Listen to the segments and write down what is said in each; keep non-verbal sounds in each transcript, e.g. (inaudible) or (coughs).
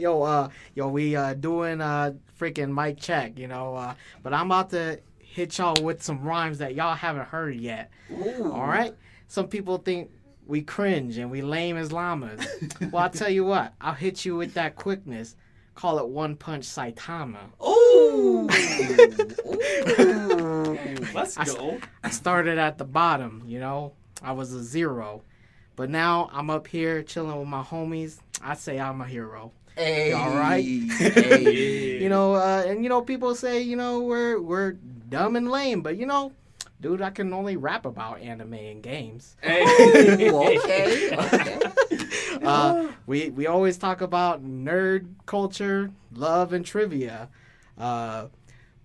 right, yo, uh, yo, we uh doing uh freaking mic check, you know, uh, but I'm about to hit y'all with some rhymes that y'all haven't heard yet. All right, some people think we cringe and we lame as llamas. (laughs) well, I'll tell you what, I'll hit you with that quickness. Call it one punch Saitama. Ooh. (laughs) Let's I- go. I started at the bottom, you know. I was a zero. But now I'm up here chilling with my homies. I say I'm a hero. Hey. All right. Hey. (laughs) You know, uh, and you know, people say, you know, we're we're dumb and lame, but you know, dude, I can only rap about anime and games. Hey. (laughs) Ooh, okay. (laughs) okay. Uh, we we always talk about nerd culture, love, and trivia. Uh,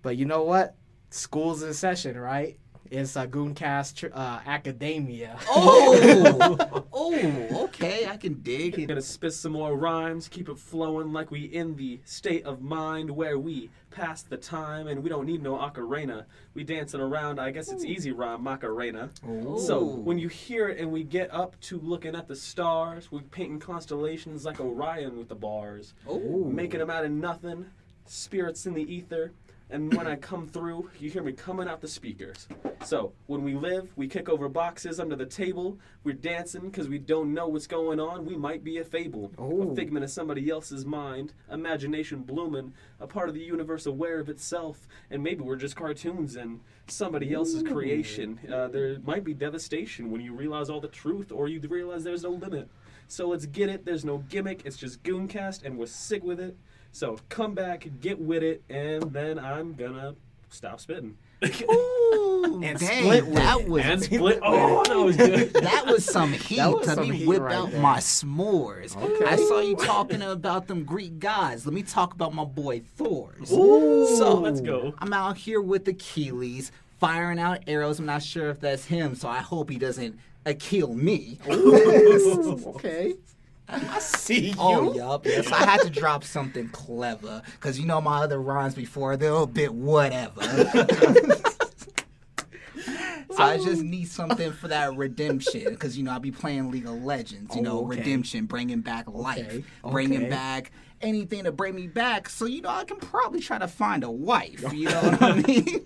but you know what? School's in session, right? It's a Gooncast tr- uh, Academia. Oh. (laughs) Oh. Okay. I can dig. Gonna spit some more rhymes, keep it flowing like we in the state of mind where we pass the time and we don't need no ocarina. We dancing around, I guess it's easy rhyme, Macarena. So when you hear it and we get up to looking at the stars, we painting constellations like Orion with the bars, Ooh. making them out of nothing, spirits in the ether. And when I come through, you hear me coming out the speakers. So when we live, we kick over boxes under the table. We're dancing because we don't know what's going on. We might be a fable, Ooh. a figment of somebody else's mind, imagination blooming, a part of the universe aware of itself, and maybe we're just cartoons and somebody else's creation. Uh, there might be devastation when you realize all the truth, or you realize there's no limit. So let's get it. There's no gimmick. It's just Gooncast, and we're sick with it. So come back, get with it, and then I'm gonna stop spitting. (laughs) Ooh, And dang, split with that it. was and split. Oh, that was good. (laughs) that was some heat. was Let some me heat whip right out there. my s'mores. Okay. I saw you talking about them Greek gods. Let me talk about my boy Thor's. Ooh, So let's go. I'm out here with Achilles, firing out arrows. I'm not sure if that's him, so I hope he doesn't uh, kill me. (laughs) okay. (laughs) I see you. Oh, yup. Yes, I had to drop something clever because you know my other rhymes before they're a bit whatever. (laughs) so I um, just need something for that redemption because you know I'll be playing League of Legends. You Oh, know, okay. redemption, bringing back life, Okay, bringing okay. back anything to bring me back. So you know I can probably try to find a wife. You know (laughs) what I mean?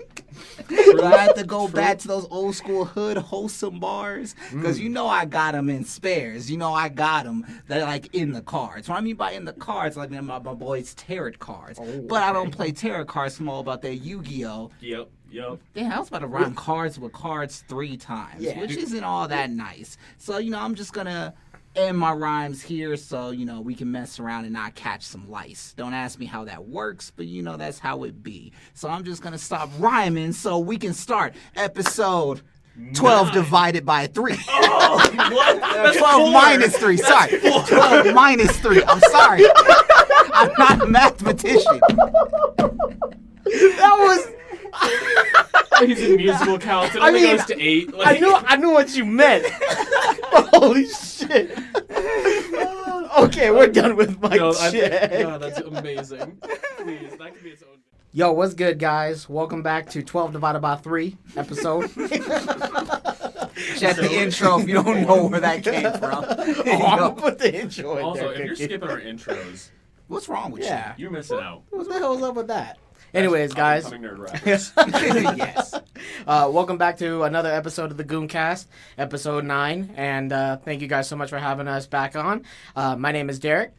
Do I have to go back to those old school hood wholesome bars? Because Mm. you know I got them in spares. You know I got them. They're like in the cards. What I mean by in the cards, like my, my boys' tarot cards. Oh, but I don't play tarot cards. I'm all about that Yu-Gi-Oh. Yep, yep. Damn, I was about to rhyme cards with cards three times, Yeah. which isn't all that nice. So you know I'm just gonna end my rhymes here so you know we can mess around and not catch some lice. Don't ask me how that works, but you know that's how it be. So I'm just gonna stop rhyming so we can start episode 12 divided by 3. (laughs) Oh, what? That's 12 four. minus 3. Sorry. 12 minus 3. I'm sorry. (laughs) I'm not a mathematician. (laughs) That was. (laughs) He's in musical counts. It I only mean, goes to eight. Like, I know, knew. I know what you meant. (laughs) Holy shit. okay, we're done with my No, I shit. think, no, that's amazing. Please, that could be its own. Yo, what's good, guys? Welcome back to 12 divided by 3 episode. (laughs) Check the intro if you don't know where that came from. oh, I'm gonna put the intro in Also, there. if you're skipping our intros, What's wrong with Yeah. you're missing out. What the hell's up with that? Anyways, guys, Upcoming nerd rappers. you? yes. uh, welcome back to another episode of the Gooncast, episode 9. And uh, thank you guys so much for having us back on. Uh, my name is Derek.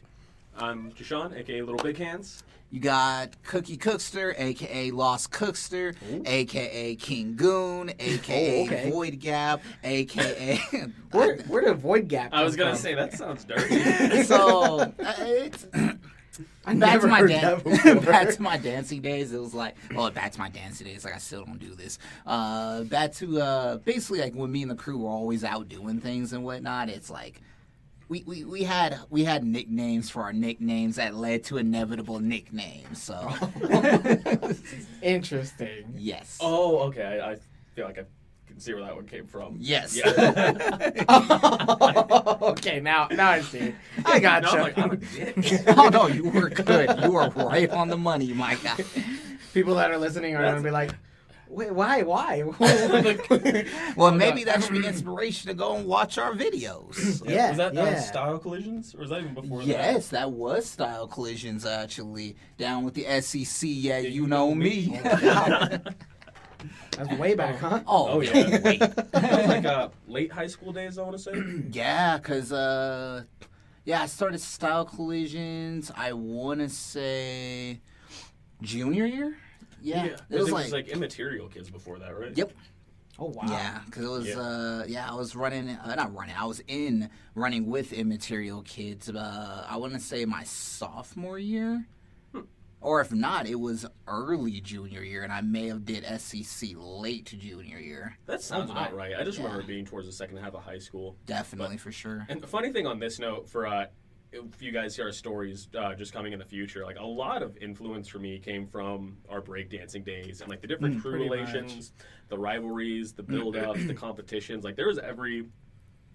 I'm Jashawn, aka Little Big Hands. You got Cookie Cookster, aka Lost Cookster, aka King Goon, aka (laughs) Oh, okay. Void Gap, aka. (laughs) Where, where did Void Gap I was gonna from? say that sounds dirty. (laughs) so uh, it's (clears throat) I back never to my heard dan- that (laughs) back to my dancing days. It was like, oh, back to my dancing days. Like I still don't do this. Uh, back to uh, basically like when me and the crew were always out doing things and whatnot. It's like. We, we, we had we had nicknames for our nicknames that led to inevitable nicknames. So (laughs) Interesting. yes, oh, okay. I, I feel like I can see where that one came from. yes. Yeah. (laughs) (laughs) okay, now now I see. (laughs) I got No, I'm you. like, I'm a dick. oh no, you were good. You were right on the money, my guy. People that are listening are That's- gonna be like, Wait, why? Why? Well, maybe that should be inspiration to go and watch our videos. (clears throat) Yeah, Was that uh, yeah. Style Collisions? Or was that even before Yes, that was Style Collisions actually. Down with the SEC, yeah, you, you know know me. me. That's way back, huh? oh, Oh, yeah. wait. that? (laughs) That was like uh, late high school days, I want to say. (clears throat) Yeah, cause uh, yeah, I started Style Collisions. I want to say junior year. Yeah, it It was was, like, like immaterial kids before that, right? yep, Oh wow. yeah, cause it was Yeah. uh, yeah, I was running, uh, not running, I was in running with immaterial kids. Uh, I want to say my sophomore year. Or if not, it was early junior year, and I may have did SEC late to junior year. That sounds Oh, about my. right. I just remember Yeah. it being towards the second half of high school. Definitely for sure. And the funny thing on this note, for uh, if you guys hear our stories uh, just coming in the future, like a lot of influence for me came from our breakdancing days and like the different crew pretty relations, the rivalries, the build ups, the (clears throat) competitions. Like there was every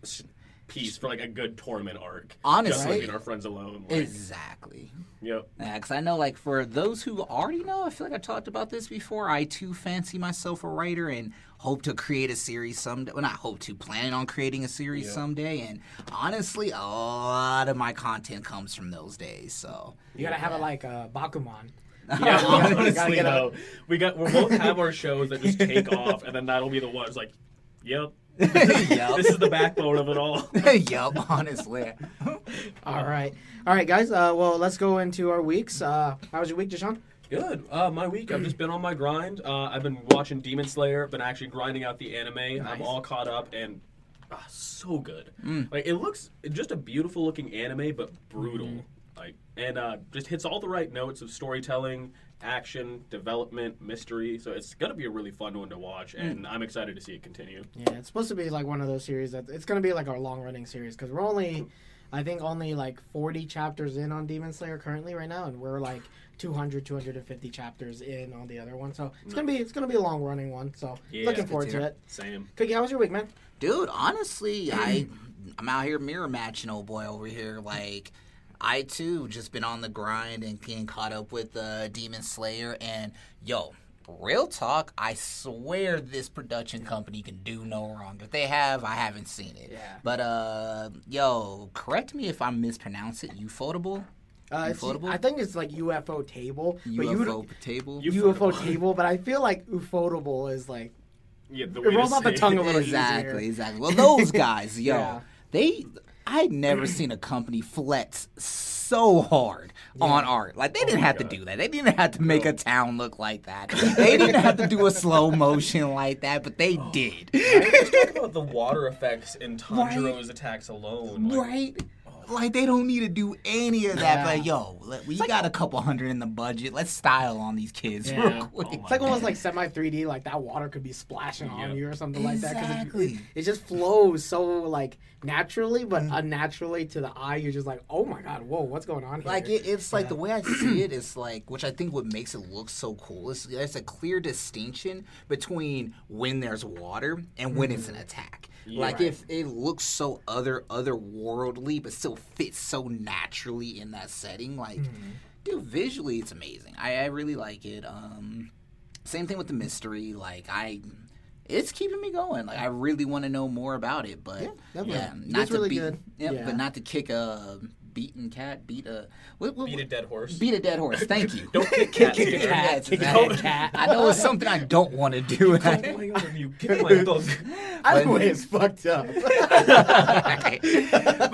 s- piece for like a good tournament arc. just Honestly. leaving our friends alone. Like, Exactly. Yep. Yeah, because I know, like, for those who already know, I feel like I talked about this before. I too fancy myself a writer and hope to create a series someday. Well, not hope to, planning on creating a series Yeah. someday. And honestly, a lot of my content comes from those days. So You gotta have it like uh, Bakuman. (laughs) Yeah, You honestly though, we got we both have our shows that just take (laughs) off, and then that'll be the ones like, yep, (laughs) Yep. this is the backbone of it all. (laughs) yup, honestly. (laughs) All right, all right, guys. Uh, well, let's go into our weeks. Uh, how was your week, Jashawn? Good. Uh, my week, I've just been on my grind. Uh, I've been watching Demon Slayer, been actually grinding out the anime. I'm all caught up and ah, so good. Mm. Like it looks just a beautiful looking anime, but brutal. Mm-hmm. Like and uh, just hits all the right notes of storytelling, action, development, mystery. So it's gonna be a really fun one to watch, Mm. and I'm excited to see it continue. Yeah, it's supposed to be like one of those series that it's gonna be like our long running series because we're only, I think, only like 40 chapters in on Demon Slayer currently right now, and we're like 200, 250 chapters in on the other one. So it's gonna be it's gonna be a long running one. So Yeah, looking forward to to it. Same. Cookie, how was your week, man? Dude, honestly, I (clears throat) I'm out here mirror matching old boy over here. Like I too just been on the grind and getting caught up with uh, Demon Slayer and yo, real talk, I swear this production company can do no wrong. If they have, I haven't seen it. Yeah. But uh yo, correct me if I mispronounce it. Ufotable? Uh, Ufotable? I think it's like UFO table, but you UFO table? You- UFO table, but I feel like ufotable is like Yeah, the It rolls off the tongue a little exactly, easier. exactly. Well, those (laughs) guys, yo, Yeah. they I'd never (clears throat) seen a company flex so hard on art. Like they oh didn't my have to do that. They didn't have to make No. a town look like that. They didn't have to do a slow (laughs) motion like that, but they oh. did. Let's talk about the water effects in (laughs) Tanjiro's attacks alone. Like, Right? Like they don't need to do any of that. Yeah. But yo, let- we got a couple hundred in the budget. Let's style on these kids Yeah. real oh quick. Oh It's like almost like semi 3D, like that water could be splashing on you or something like that. 'cause Exactly. it, it just flows so like naturally, but mm. unnaturally to the eye. You're just like, oh my god, whoa, what's going on here? Like it, it's like Yeah. the way I see it is like, which I think what makes it look so cool is there's a clear distinction between when there's water and when it's an mm. attack. Yeah. like Right. if it looks so other otherworldly, but still fits so naturally in that setting, like, dude, visually it's amazing. I, I really like it. Um, same thing with the mystery. Like I. It's keeping me going. Like I really want to know more about it, but Yeah, yeah, not It's to really good. Yep, Yeah. but not to kick a beaten cat, beat a what, what, Beat a dead horse. beat a dead horse. Thank you. (laughs) Don't kick cats Kick either. cats. Cats, Kick man. cat. (laughs) I know it's something I don't want to do. Come play over you. Kick my (laughs) dog. I way, it's fucked up. but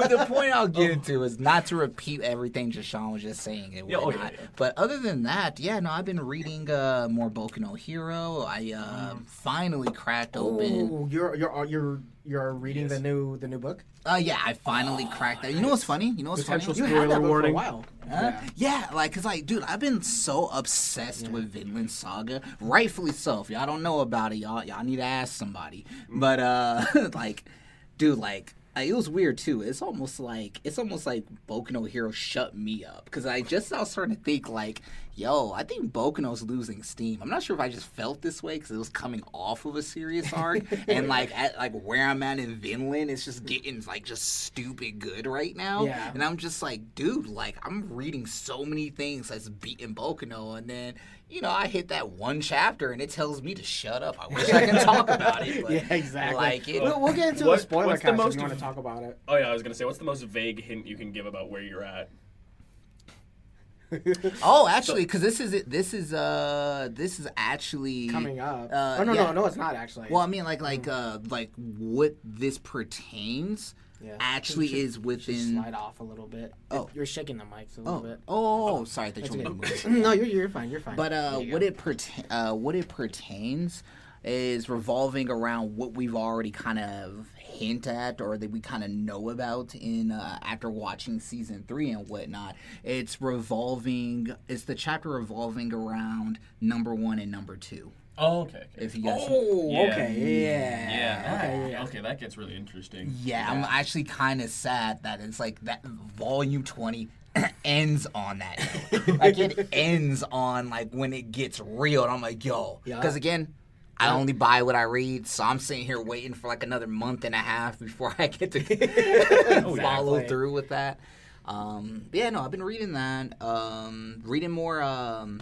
the point I'll get into is not to repeat everything Jashawn was just saying and Yeah, oh, yeah, yeah. But other than that, yeah, no, I've been reading uh, more Boku no Hero. I uh, finally cracked open. oh, you're you're you're you're reading the new the new book. Uh, yeah, I finally cracked that. You know what's funny? You know what's Potential funny? You had that Spoiler book warning. for a while. Huh? Yeah, like, cause like, dude, I've been so obsessed with Vinland Saga, rightfully so. If y'all don't know about it, y'all y'all need to ask somebody. But uh, (laughs) like, dude, like, Uh, it was weird too. It's almost like it's almost like Boku no Hero shut me up because I just now starting to think like, yo, I think Bokuno's losing steam. I'm not sure if I just felt this way because it was coming off of a serious arc (laughs) and like at like where I'm at in Vinland, it's just getting like just stupid good right now. Yeah. And I'm just like, dude, like I'm reading so many things that's beating Bokuno, and then you know I hit that one chapter and it tells me to shut up. I wish I can (laughs) talk about it. But yeah, exactly. Like it, we'll, we'll get into What- the spoiler what's the cast if most you want to talk about it. Oh yeah, I was gonna say, what's the most vague hint you can give about where you're at? (laughs) Oh, actually, because this is. This is uh, this is actually Coming up. Uh, oh no, yeah. no, no, it's not actually. Well, I mean, like, like, uh, like what this pertains yeah. actually Should- is within. slide off a little bit. Oh. you're shaking the mics a little Oh, bit. oh, oh, sorry, I thought That's you okay. wanted to move. (laughs) no, you're you're fine. You're fine. But uh, you what go. it pertain, uh, what it pertains is revolving around what we've already kind of hint at or that we kind of know about in uh, after watching season three and whatnot. It's revolving. It's the chapter revolving around number one and number two. Oh, okay. okay. If you guys, Oh, Yeah. okay, yeah, Yeah. okay, yeah. Okay, that gets really interesting. yeah, I'm actually kind of sad that it's like that volume twenty. (coughs) ends on that note. like it (laughs) ends on like when it gets real and I'm like, yo. Yeah. Because again, I only buy what I read, so I'm sitting here waiting for like another month and a half before I get to (laughs) follow through with that. Um, yeah, no, I've been reading that. Um, reading more um,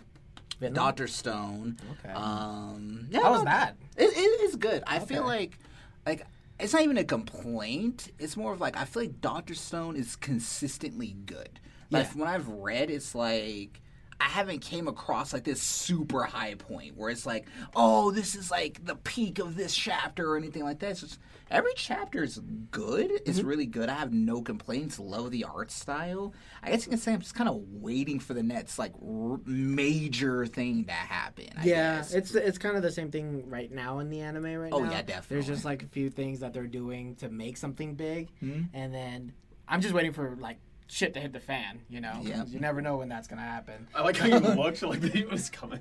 Doctor Stone. Okay. Um, yeah, How was no, that? It, it is good. I feel like, like it's not even a complaint. It's more of like I feel like Doctor Stone is consistently good. Like Yeah. when I've read, it's like I haven't came across like this super high point where it's like, oh, this is like the peak of this chapter or anything like that. It's just every chapter is good. It's Mm-hmm. really good. I have no complaints. Love the art style. I guess you can say I'm just kind of waiting for the next like r- major thing to happen. I yeah, guess. it's it's kind of the same thing right now in the anime right Oh, now. yeah, definitely. There's just like a few things that they're doing to make something big, Mhm. and then I'm just waiting for like shit to hit the fan. You know? Yeah. you never know when that's gonna happen. I like how you (laughs) looked like it was coming.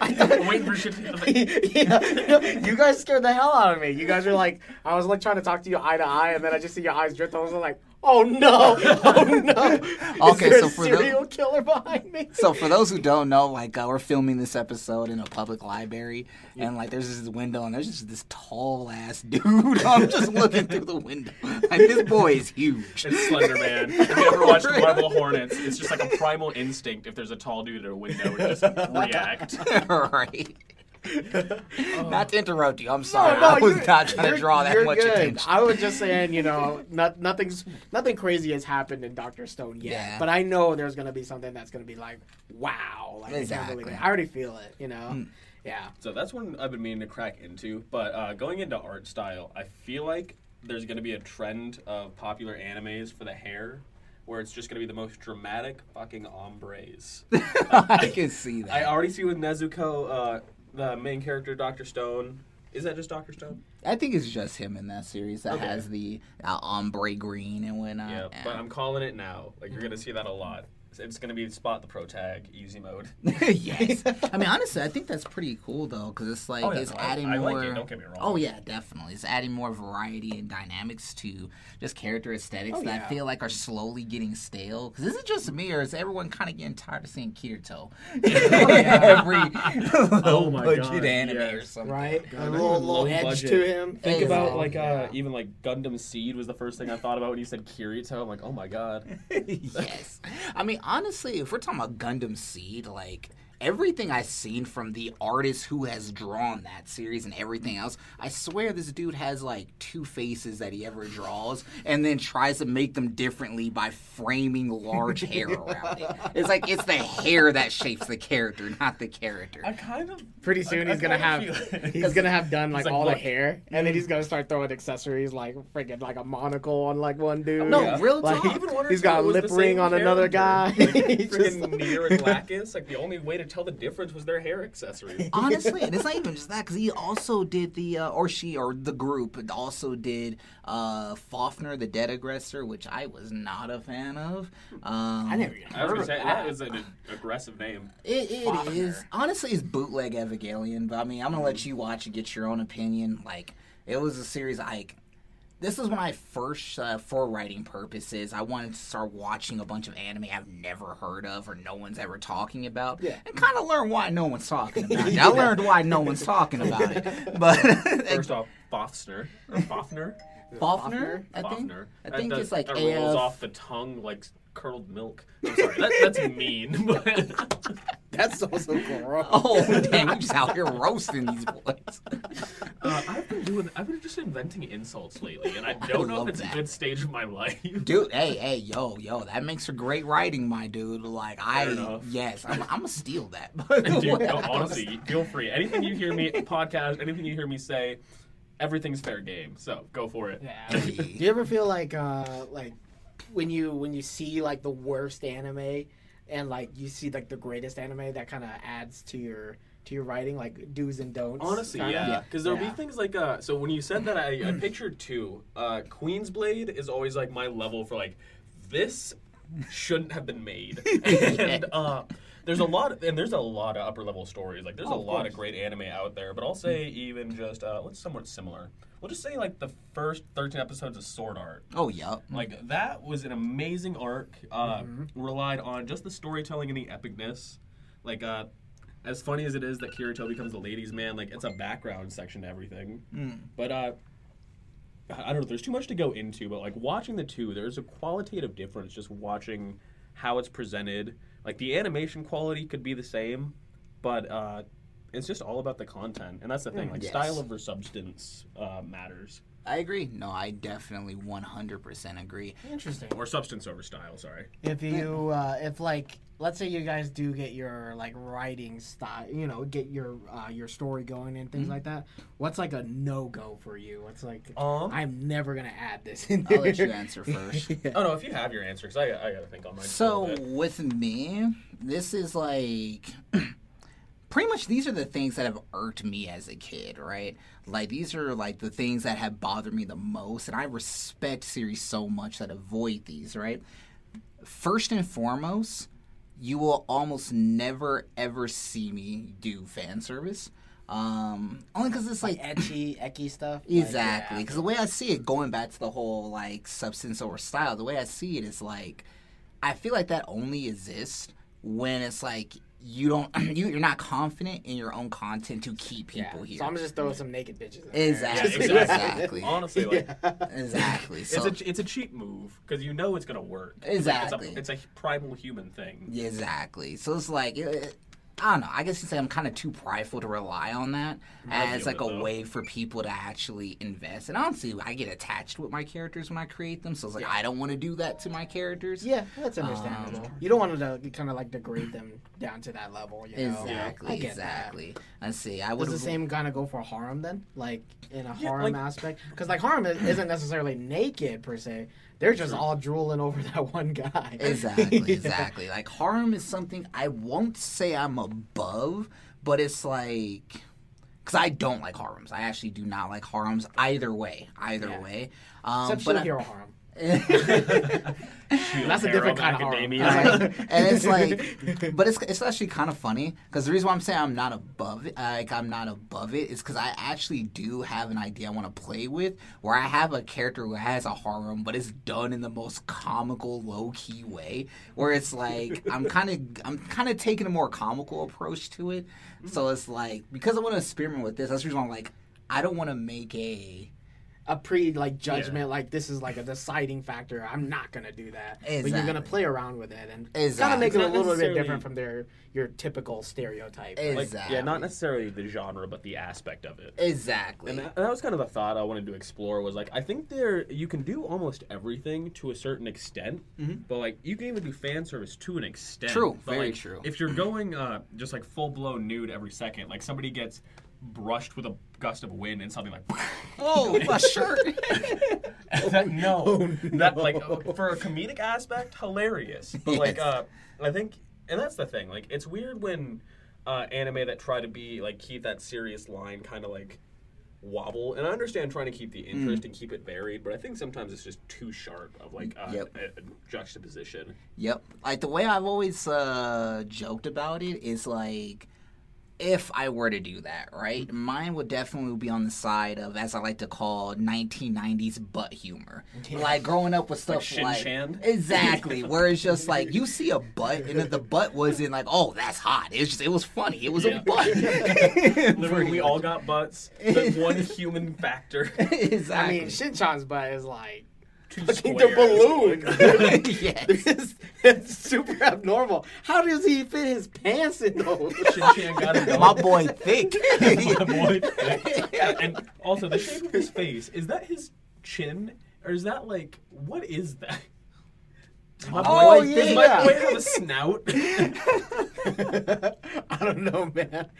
I thought- (laughs) Waiting for shit to (laughs) hit the yeah, you guys scared the hell out of me. You guys were like, I was like trying to talk to you eye to eye, and then I just see your eyes drift. And I was like, oh no, oh no. (laughs) Is Okay, there so a for the- serial killer behind me? So for those who don't know, like uh, we're filming this episode in a public library, and like there's this window, and there's just this tall ass (laughs) dude. I'm just looking through the window. Like this boy is huge. It's Slender Man. (laughs) If you ever watched Marble Hornets, it's just like a primal instinct. If there's a tall dude at a window, to just react. right. (laughs) Not to interrupt you. I'm sorry. no, I was not trying to draw that much good. attention. I was just saying, you know, not, nothing's nothing crazy has happened in Doctor Stone yet, Yeah. but I know there's gonna be something that's gonna be like, wow, like I can't Exactly. believe it. I already feel it, you know. Mm. Yeah. So that's one I've been meaning to crack into. But uh, going into art style, I feel like there's going to be a trend of popular animes for the hair, where it's just going to be the most dramatic fucking ombres. (laughs) I can see that. I already see with Nezuko, uh, the main character, Doctor Stone. Is that just Doctor Stone? I think it's just him in that series that Okay. has the uh, ombre green and whatnot. yeah, but I'm calling it now. Like you're going to see that a lot. It's- It's going to be spot the pro tag, easy mode. (laughs) yes. I mean, (laughs) honestly, I think that's pretty cool though, because it's like Oh, yeah, it's no, adding I more. like it, don't get me wrong. Oh yeah, definitely. It's adding more variety and dynamics to just character aesthetics Oh, that I feel like are slowly getting stale. Because is it just me, or is everyone kind of getting tired of seeing Kirito (laughs) every low Oh my budget God, anime yes. or something? Right, God, a little, little low edge budget. to him. Think Exactly. about like uh, Yeah. even like Gundam Seed was the first thing I thought about when you said Kirito. I'm like, oh my god. yes. I mean, honestly, if we're talking about Gundam Seed, like everything I've seen from the artist who has drawn that series and everything else, I swear this dude has like two faces that he ever draws and then tries to make them differently by framing large hair (laughs) around it. It's like it's the hair that shapes the character, not the character. I kind of Pretty soon I- he's I gonna have feel (laughs) he's gonna have done like, like, all the hair, and then he's mm. gonna start throwing accessories like freaking like a monocle on like one dude. No, Yeah. real like talk. Even one or got a lip ring same on another guy. (laughs) character. He's just Freaking Meer and Lacus, like the only way to tell the difference was their hair accessories. (laughs) Honestly, and it's not even just that because he also did the uh, or she or the group also did uh, Fafner, the Dead Aggressor, which I was not a fan of. Um, I never even I was heard gonna of say that. that is an aggressive name. It, it Fafner. is honestly it's bootleg Evangelion, but I mean I'm gonna let you watch and get your own opinion. Like it was a series like this is when I first, uh, for writing purposes, I wanted to start watching a bunch of anime I've never heard of or no one's ever talking about, Yeah. and kind of learn why no one's talking about it. (laughs) I learned why no one's talking about it, (laughs) but (laughs) First off, Bothsner or Bothner. Fafner, I think. Bothner. I That- think that- it's like that rolls AF. off the tongue like curdled milk. I'm sorry, that, that's mean. (laughs) But (laughs) That's also gross. Oh damn! We just out here roasting these boys. uh, I've been doing. I've been just inventing insults lately, and I don't know love if it's that. a good stage of my life. Dude, hey, hey, yo, yo, that makes for great writing, my dude. Like, I, enough. yes, I'm, I'm gonna steal that. by (laughs) the Dude, way. no, honestly, feel free. Anything you hear me podcast, anything you hear me say, everything's fair game. So go for it. Yeah. Do you ever feel like uh like when you when you see like the worst anime and like you see like the greatest anime that kind of adds to your to your writing like do's and don'ts? Honestly, kinda? yeah, because there'll Yeah. be things like uh. So when you said that, I, I pictured two. Uh, Queen's Blade is always like my level for like this shouldn't have been made, (laughs) and uh, there's a lot, of, and there's a lot of upper level stories. Like there's Oh, a of lot course. of great anime out there, but I'll say even just uh, what's somewhat similar. We'll just say like the first 13 episodes of Sword Art. Oh, yup. Like that was an amazing arc. Uh, Relied on just the storytelling and the epicness. Like uh, as funny as it is that Kirito becomes the ladies' man, like it's a background section to everything. But uh, I don't know. There's too much to go into. But like watching the two, there's a qualitative difference just watching how it's presented. Like the animation quality could be the same, but uh, it's just all about the content, and that's the thing. Like yes. style over substance uh, matters, I agree. No, I definitely 100% agree. Interesting. or substance over style. Sorry. If you uh if like let's say you guys do get your like writing style, you know, get your uh your story going and Mm-hmm. things like that. What's like a no go for you? What's like Um, I'm never gonna add this in I'll let you answer first. (laughs) Yeah. Oh no, if you have your answer, because I, I gotta think on mine. So for a bit. with me, this is like (clears throat) pretty much these are the things that have irked me as a kid, right? Like these are like the things that have bothered me the most, and I respect series so much that avoid these, right? First and foremost, you will almost never ever see me do fan service. Um, only because it's like Ecchi, (laughs) ecky stuff. Like, Exactly, yeah. because the way I see it, going back to the whole like substance over style, the way I see it is like, I feel like that only exists when it's like you don't, (clears throat) you, you're not confident in your own content to keep Yeah. people here. So I'm just throwing some naked bitches. In there. Exactly, Yeah, exactly. (laughs) Honestly, like exactly. So it's a it's a cheap move because you know it's gonna work. It's like- Exactly. It's a, it's a primal human thing. Exactly. So it's like, it, I don't know. I guess you say I'm kind of too prideful to rely on that I as like a though. way for people to actually invest. And honestly, I get attached with my characters when I create them. So it's like I don't want to do that to my characters. Yeah, that's understandable. Um, you don't want to kind of like degrade them down to that level. You know? Exactly, I get exactly. Let's see. I That. would Does the same kind of go for harem then? Like in a Yeah, harem like- aspect? Because like harem isn't necessarily naked per se. They're just all drooling over (laughs) that one guy. Exactly, (laughs) Yeah. exactly. Like harem is something I won't say I'm above, but it's like because I don't like harems. I actually do not like harems either way. Either Yeah. way. Um, Except but I- Hero harem. Shield That's a different kind of harem. Academia. Right? and it's like, (laughs) but it's it's actually kind of funny because the reason why I'm saying I'm not above it, like I'm not above it, is because I actually do have an idea I want to play with, where I have a character who has a harem, but it's done in the most comical, low key way, where it's like (laughs) I'm kind of I'm kind of taking a more comical approach to it. So it's like because I want to experiment with this, that's the reason why I'm like I don't want to make a a pre like judgment like this is like a deciding factor. I'm not gonna do that. But you're gonna play around with it and kind of Exactly. make it a little bit different from their your typical stereotype. Ex- Like, Exactly. yeah, not necessarily the genre, but the aspect of it. exactly. And that, that was kind of the thought I wanted to explore. Was like, I think there you can do almost everything to a certain extent, but like you can even do fan service to an extent. True, But, very like, true. If you're going uh, just like full blown nude every second, like somebody gets brushed with a gust of wind and something like. (laughs) (laughs) oh, my shirt. that, no, that like for a comedic aspect, hilarious. (laughs) But like, uh, I think, and that's the thing. Like, it's weird when uh, anime that try to be like keep that serious line kind of like wobble. And I understand trying to keep the interest and keep it varied, but I think sometimes it's just too sharp of like uh, Yep. a, a juxtaposition. Yep. Like the way I've always uh, joked about it is like if I were to do that, right, mm-hmm. mine would definitely be on the side of, as I like to call, 1990s butt humor. Like growing up with stuff Shin like, Chan? exactly, where it's just like you see a butt, and if the (laughs) butt wasn't like, oh, that's hot. It's just it was funny. It was Yeah. a butt. (laughs) Literally, we all got butts. The one (laughs) human factor. I exactly. mean, Shinchan's butt is like Two fucking the balloon. yes. it's, it's super abnormal. How does he fit his pants in those? Shin-chan got it My boy thick. (laughs) (laughs) My boy. and also, the shape of his face is that his chin, or is that like what is that? Does my Oh, boy, yeah. Does my boy have a snout? (laughs) I don't know, man.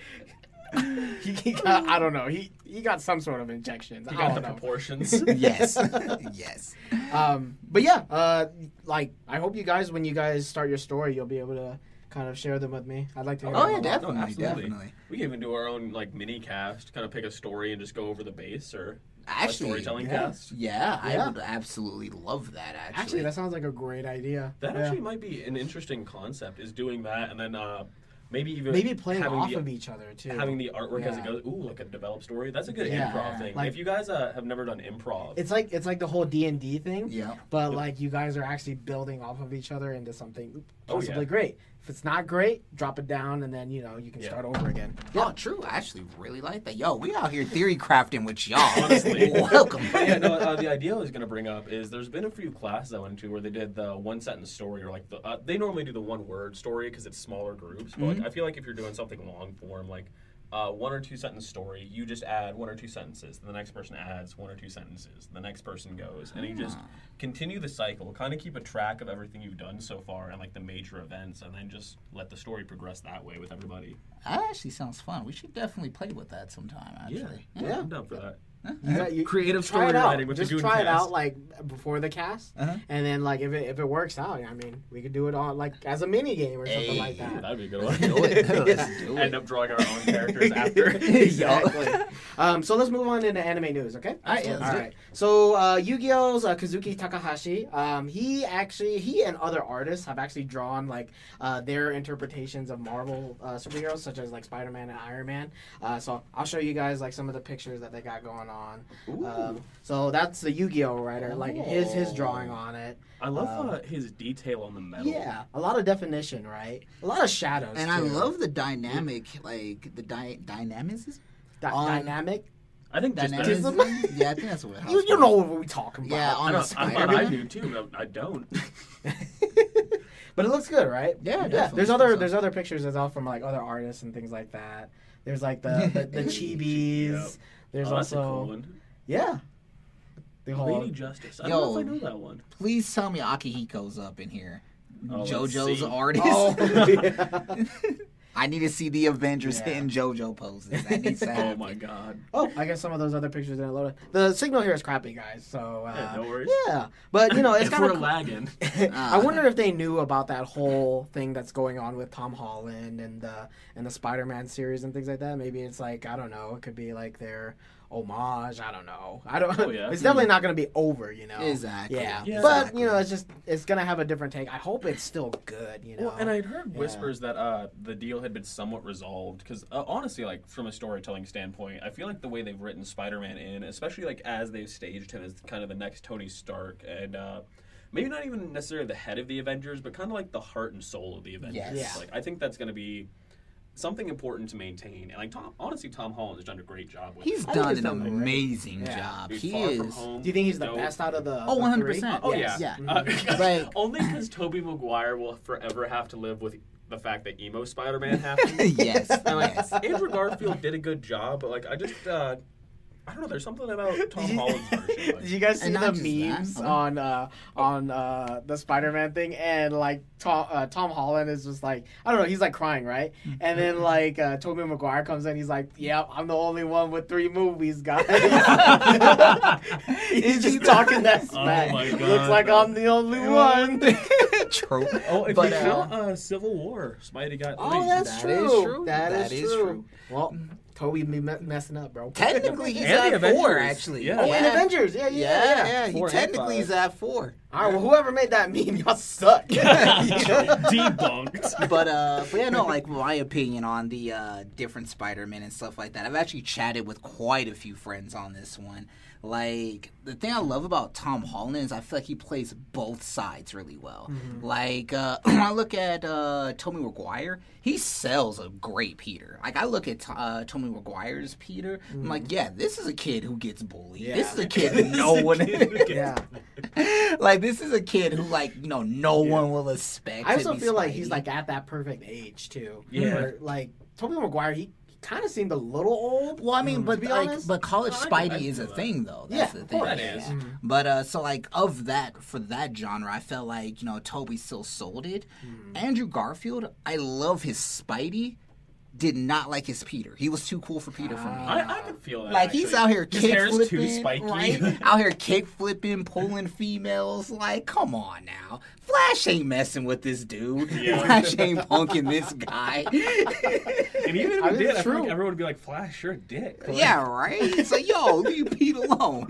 He, he got, I don't know. He he got some sort of injections. He I got the know. proportions. (laughs) yes. (laughs) yes. Um, but yeah, uh, like I hope you guys, when you guys start your story, you'll be able to kind of share them with me. I'd like to. Hear Oh, yeah, a lot. definitely, absolutely. definitely. We can even do our own like mini cast, kind of pick a story and just go over the base, or Actually, a storytelling yeah. cast. Yeah, Yeah. I would absolutely love that. Actually, Actually, that sounds like a great idea. That Yeah. actually might be an interesting concept. Is doing that, and then uh, maybe even maybe playing having off the, of each other too. having the artwork as it goes. Ooh, like a developed story. That's a good Yeah. improv thing. Like- if you guys uh, have never done improv, it's like it's like the whole D and D thing. yeah. But like you guys are actually building off of each other into something Oh, possibly yeah. great. If it's not great, drop it down, and then you know you can Yeah. start over again. Oh, true. I actually really like that. Yo, we out here theory crafting with y'all. (laughs) Honestly. (laughs) Welcome. But yeah, no. Uh, the idea I was going to bring up is there's been a few classes I went to where they did the one sentence story or like the uh, they normally do the one word story because it's smaller groups. But Mm-hmm. like I feel like if you're doing something long form, like uh, one or two sentence story, you just add one or two sentences. The next person adds one or two sentences. The next person goes, and you just Ah. continue the cycle. Kind of keep a track of everything you've done so far and like the major events, and then just let the story progress that way with everybody. That actually sounds fun. We should definitely play with that sometime. Actually. yeah, Yeah. I'm down for that. You got- you- Creative try it story out. writing with the Just try it cast. out like before the cast, Uh-huh. and then like if it if it works out, I mean, we could do it on like as a mini game or something Hey. like that. That'd be a good one. (laughs) Do it. (laughs) Let's do End up drawing our own characters after. (laughs) exactly. um, so let's move on into anime news, okay? All right, yeah, let's All do right. So uh, Yu-Gi-Oh's uh, Kazuki Takahashi, um, he actually he and other artists have actually drawn like uh, their interpretations of Marvel uh, superheroes, such as like Spider-Man and Iron Man. Uh, so I'll show you guys like some of the pictures that they got going on. Um, so that's the Yu-Gi-Oh writer, like his his drawing on it. I love Um, uh, his detail on the metal. Yeah, a lot of definition, right? A lot of shadows. And I love the dynamic, like the dy- dynamism. Di- on- dynamic. I think just. Dynamism. (laughs) yeah, I think that's what. You, you know what we're talking about. Yeah, I, on a don't, I thought I do too, I don't. (laughs) but it looks good, right? Yeah, definitely. There's other So- there's other pictures as well from like other artists and things like that. There's like the (laughs) the, the chibis. Yep. There's oh, that's a also cool one. yeah. The whole Lady Justice. I Yo. don't know if I know that one. Please tell me Akihiko's up in here. Oh, JoJo's see. artist. oh (laughs) yeah. (laughs) I need to see the Avengers Yeah. hitting JoJo poses. That needs to (laughs) Oh my god. oh, I guess some of those other pictures didn't load. The signal here is crappy, guys. So (laughs) uh, Yeah, no worries. yeah, but you know it's (laughs) kind we're of. lagging. I wonder if they knew about that whole thing that's going on with Tom Holland and the and the Spider-Man series and things like that. Maybe it's like I don't know. It could be like their homage. I don't know. I don't. Oh, (laughs) yeah. It's definitely not going to be over. You know. Exactly. Yeah. Yeah. But Exactly. you know, it's just it's gonna have a different take. I hope it's still good. You know. Well, and I'd heard Yeah. whispers that uh, the deal had been somewhat resolved because uh, honestly, like from a storytelling standpoint, I feel like the way they've written Spider-Man in, especially like as they've staged him as kind of the next Tony Stark, and uh, maybe not even necessarily the head of the Avengers, but kind of like the heart and soul of the Avengers. Yes. Like I think that's going to be something important to maintain. And like Tom, honestly, Tom Holland has done a great job with. He's it. I done an done amazing Yeah. job. Dude, He Far is. From Home, Do you think he's the dope. best out of the? Oh, 100%. Oh Yes, yeah, yeah. Uh, (laughs) Like- only because Tobey Maguire will forever have to live with the fact that emo Spider-Man happened. (laughs) yes. And like yes. Andrew Garfield did a good job, but like I just uh I don't know, there's something about Tom (laughs) Holland's version. (laughs) Did you guys see And the not just that, memes on uh, on uh, the Spider-Man thing? And like Tom, uh, Tom Holland is just like I don't know, he's like crying, right? And then like uh, Tobey Maguire comes in, he's like, "Yeah, I'm the only one with three movies, guys." (laughs) he's just talking that Oh smack. my God, Looks like. I'm the only one. true. Oh, if But, you uh, count uh, Civil War, Spidey got. Oh, that's That true. is true. that is, That is true. true. Well, Tobey be me- messing up, bro. Technically, (laughs) he's And the at four. Actually, Yeah. Oh, and Avengers. Yeah, yeah, Yeah, yeah. yeah. He technically five. is at four. All right, well, whoever made that meme, y'all suck. (laughs) Debunked. (laughs) but uh but yeah no like my opinion on the uh different spider-man and stuff like that i've actually chatted with quite a few friends on this one like the thing i love about tom holland is i feel like he plays both sides really well. Like uh when (clears throat) i look at uh tommy mcguire he sells a great peter. Like i look at uh tommy mcguire's peter. I'm like yeah this is a kid who gets bullied. This is a kid who (laughs) no one yeah. (laughs) like this is a kid who like you know no one will expect I to also be feel like he's like at that perfect age too. Yeah. Where, like Tobey Maguire, he, he kind of seemed a little old. Well, I mean, but be like, honest. but college No, I can- I Spidey is a that. thing, though. Yeah, That's the of thing. course. That is. Yeah. But uh, so like of that for that genre, I felt like you know Tobey still sold it. Andrew Garfield, I love his Spidey. Did not like his Peter. He was too cool for Peter for me. I, I can feel that. like he's out here His kick flipping, too spiky. right? (laughs) out here kick flipping, pulling females. Like, come on now, Flash ain't messing with this dude. Yeah. Flash ain't punking this guy. (laughs) and even if I he did, it's I feel like true. everyone would be like, "Flash, you're a dick." Like, Yeah, right. It's like, yo, leave Pete alone.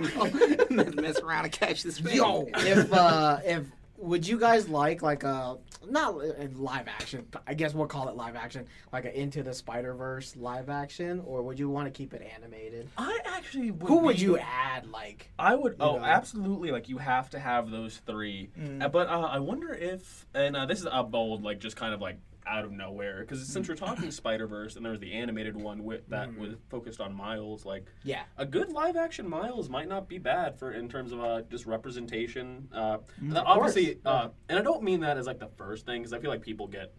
Let's (laughs) mess around and catch this man. Yo, if uh, if would you guys like like a not in live action? I guess we'll call it live action, like a Into the Spider Verse live action, or would you want to keep it animated? I actually would. Who would you add? Like, I would. Oh, know? absolutely. Like you have to have those three. Uh, but uh, I wonder if, and uh, this is a bold, like just kind of like out of nowhere, because since we're talking Spider Verse and there was the animated one with that was focused on Miles, like yeah, a good live action Miles might not be bad for in terms of uh, just representation. Uh, Of obviously, course. uh, and I don't mean that as like the first thing because I feel like people get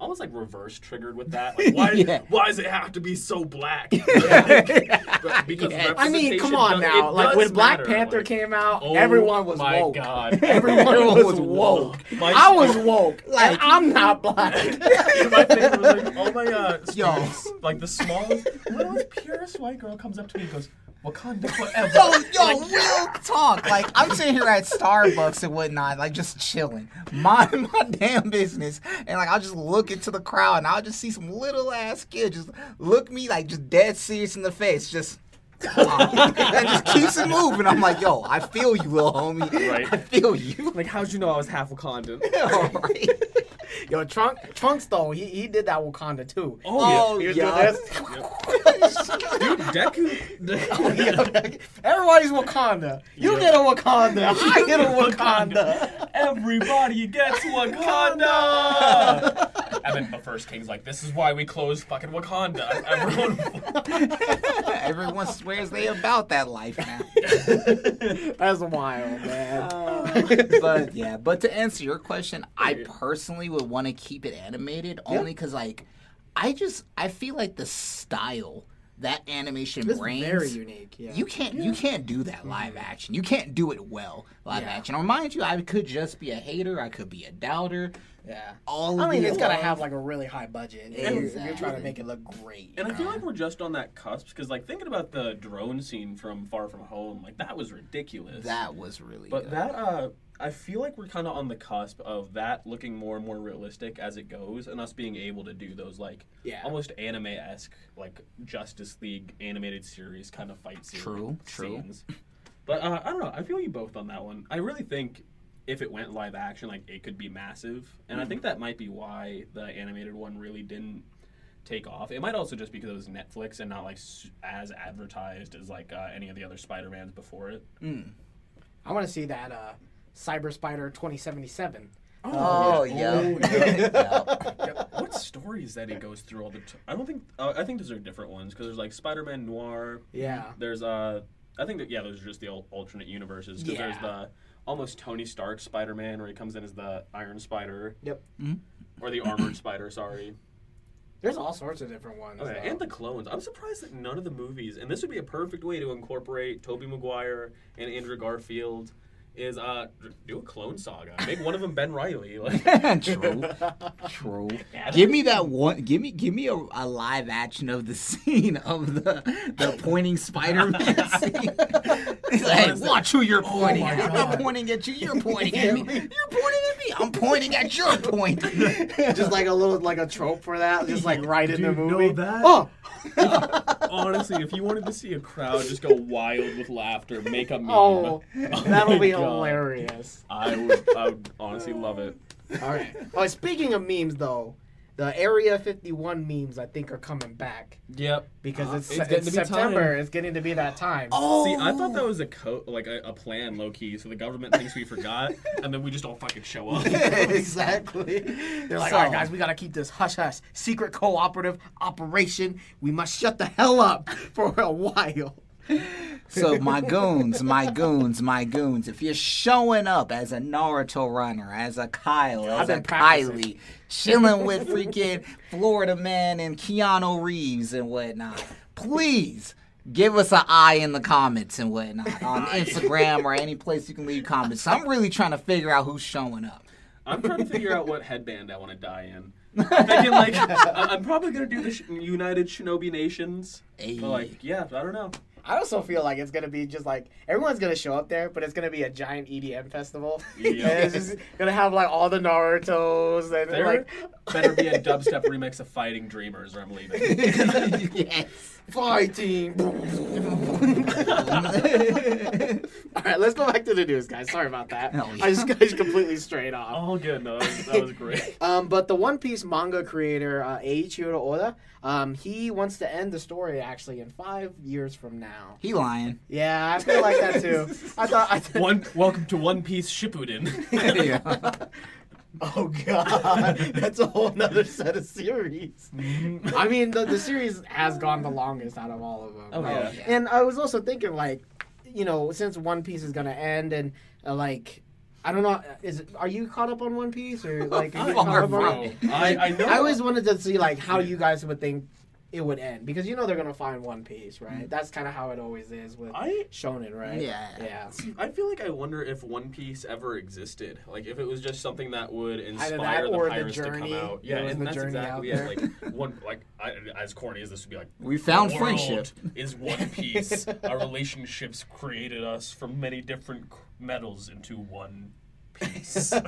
almost like reverse triggered with that. (laughs) Like, why, Yeah. why does it have to be so black? (laughs) But because Yes. I mean, come on does- now. Like when Black matter, Panther like- came out, Oh everyone was my woke. God. (laughs) Everyone, was woke. My- I was woke. Like- I'm not black. my was like all my uh Yo. like the smallest, littlest, purest white girl comes up to me and goes, "Wakanda forever." (laughs) Yo, yo, real talk. Like I'm sitting here at Starbucks and whatnot, like just chilling, mind (laughs) my damn business, and like I'll just look into the crowd and I'll just see some little ass kid just look me like just dead serious in the face, just. (laughs) and just keeps it moving. I'm like, yo, I feel you, little homie. Right. I feel you. Like, how'd you know I was half Wakandan? All right. (laughs) Yo, Trunk, Trunks though, he, he did that Wakanda too. Oh, oh He was yeah. doing this. (laughs) Dude, (laughs) oh, Deku. Everybody's Wakanda. You Yeah. get a Wakanda. I get a Wakanda. Everybody gets Wakanda. and then the first king's like, "This is why we closed fucking Wakanda." Everyone. Everyone swears they about that life now. That's wild, man. Uh, but yeah, but to answer your question, I personally would want to keep it animated only because like I just I feel like the style that animation It's brings very unique. Yeah. You can't you can't do that live action. You can't do it well live Yeah. action. Or mind you, I could just be a hater. I could be a doubter. yeah. All I mean, it's gotta have like a really high budget. If you're, you're trying to make it look great. And I feel like we're just on that cusp because, like, thinking about the drone scene from Far From Home, like that was ridiculous. that was really But good. that, uh, I feel like we're kind of on the cusp of that looking more and more realistic as it goes, and us being able to do those like Yeah. almost anime esque, like Justice League animated series kind of fight scene True, true. scenes. But uh, I don't know. I feel you both on that one. I really think if it went live action, like it could be massive, and I Mm. think that might be why the animated one really didn't take off. It might also just because it was Netflix and not like as advertised as like uh, any of the other Spider Mans before it. Mm. I want to see that uh, Cyber Spider 2077. Oh, yeah. Oh, yeah. (laughs) Yeah, what stories that he goes through all the time? I don't think. Uh, I think those are different ones because there's like Spider-Man Noir. Yeah. There's uh, I think that yeah, those are just the al- alternate universes. Because there's the almost Tony Stark Spider-Man where he comes in as the Iron Spider. Yep. Mhm. Or the Armored Spider. Sorry. There's all sorts of different ones. Okay, though. and the clones. I'm surprised that none of the movies, and this would be a perfect way to incorporate Tobey Maguire and Andrew Garfield is uh do a clone saga. Make one of them Ben Reilly. Like (laughs) True. True. Give me that one. Give me, give me a, a live action of the (laughs) scene of the the pointing Spider-Man (laughs) scene. He's like, hey, watch who you're pointing my at. I'm not pointing at you. You're pointing at me. You're pointing at me. I'm pointing at your point. just like a little like a trope for that, just like right in the Dude, no, movie. that- Oh, honestly, if you wanted to see a crowd just go wild with laughter, make a meme. oh, (laughs) Oh that'll be God. hilarious. I would I would honestly love it. All right. Oh, speaking of memes, though, the Area 51 memes I think are coming back Yep. because uh, it's, It's it's, getting to be September. It's getting to be that time. Oh, See, I thought that was a co- like a, a plan, low key. So the government thinks we forgot, (laughs) and then we just all fucking show up. (laughs) exactly. They're like, So- all right, guys, we gotta keep this hush hush secret cooperative operation. We must shut the hell up (laughs) for a while. So my goons, my goons, my goons. If you're showing up as a Naruto runner, as a Kyle, as a practicing. Kylie, chilling with freaking Florida Man and Keanu Reeves and whatnot, please give us an eye in the comments and whatnot on Instagram or any place you can leave comments. I'm really trying to figure out who's showing up. I'm trying to figure out what headband I want to die in. I'm thinking like (laughs) I'm probably gonna do the United Shinobi Nations. Hey. But like, yeah, I don't know. I also feel like it's gonna be just like everyone's gonna show up there, but it's gonna be a giant EDM festival. (laughs) Yeah. And it's just gonna have like all the Naruto's and There like better be a dubstep (laughs) remix of Fighting Dreamers, or I'm leaving. (laughs) yes. Fighting. all right, let's go back to the news, guys. Sorry about that. I just I just completely strayed off. Oh, good. No, that was, that was great. (laughs) Um, but the One Piece manga creator uh, Eiichiro Oda, um, he wants to end the story actually in five years from now. He lying. Yeah, I feel like that too. I thought. I (laughs) th- One, welcome to One Piece Shippuden. (laughs) yeah. Oh God, (laughs) that's a whole nother set of series. I mean, the, the series has gone the longest out of all of them. Oh, yeah. And I was also thinking, like, you know, since One Piece is gonna end, and uh, like, I don't know, is it? Are you caught up on One Piece or like? Are (laughs) you Far caught up on it? it. I, I know. I always wanted to see like how you guys would think it would end because you know they're gonna find One Piece, right? Mm. That's kind of how it always is with I Shonen, right? Yeah. yeah. I feel like I wonder if One Piece ever existed. Like if it was just something that would inspire that the or the pirates journey. to come out. It Yeah, was and the that's journey exactly out it. Like one, like I, as corny as this would be, like We found the world friendship. is One (laughs) Piece. Our relationships created us from many different metals into one piece. (laughs)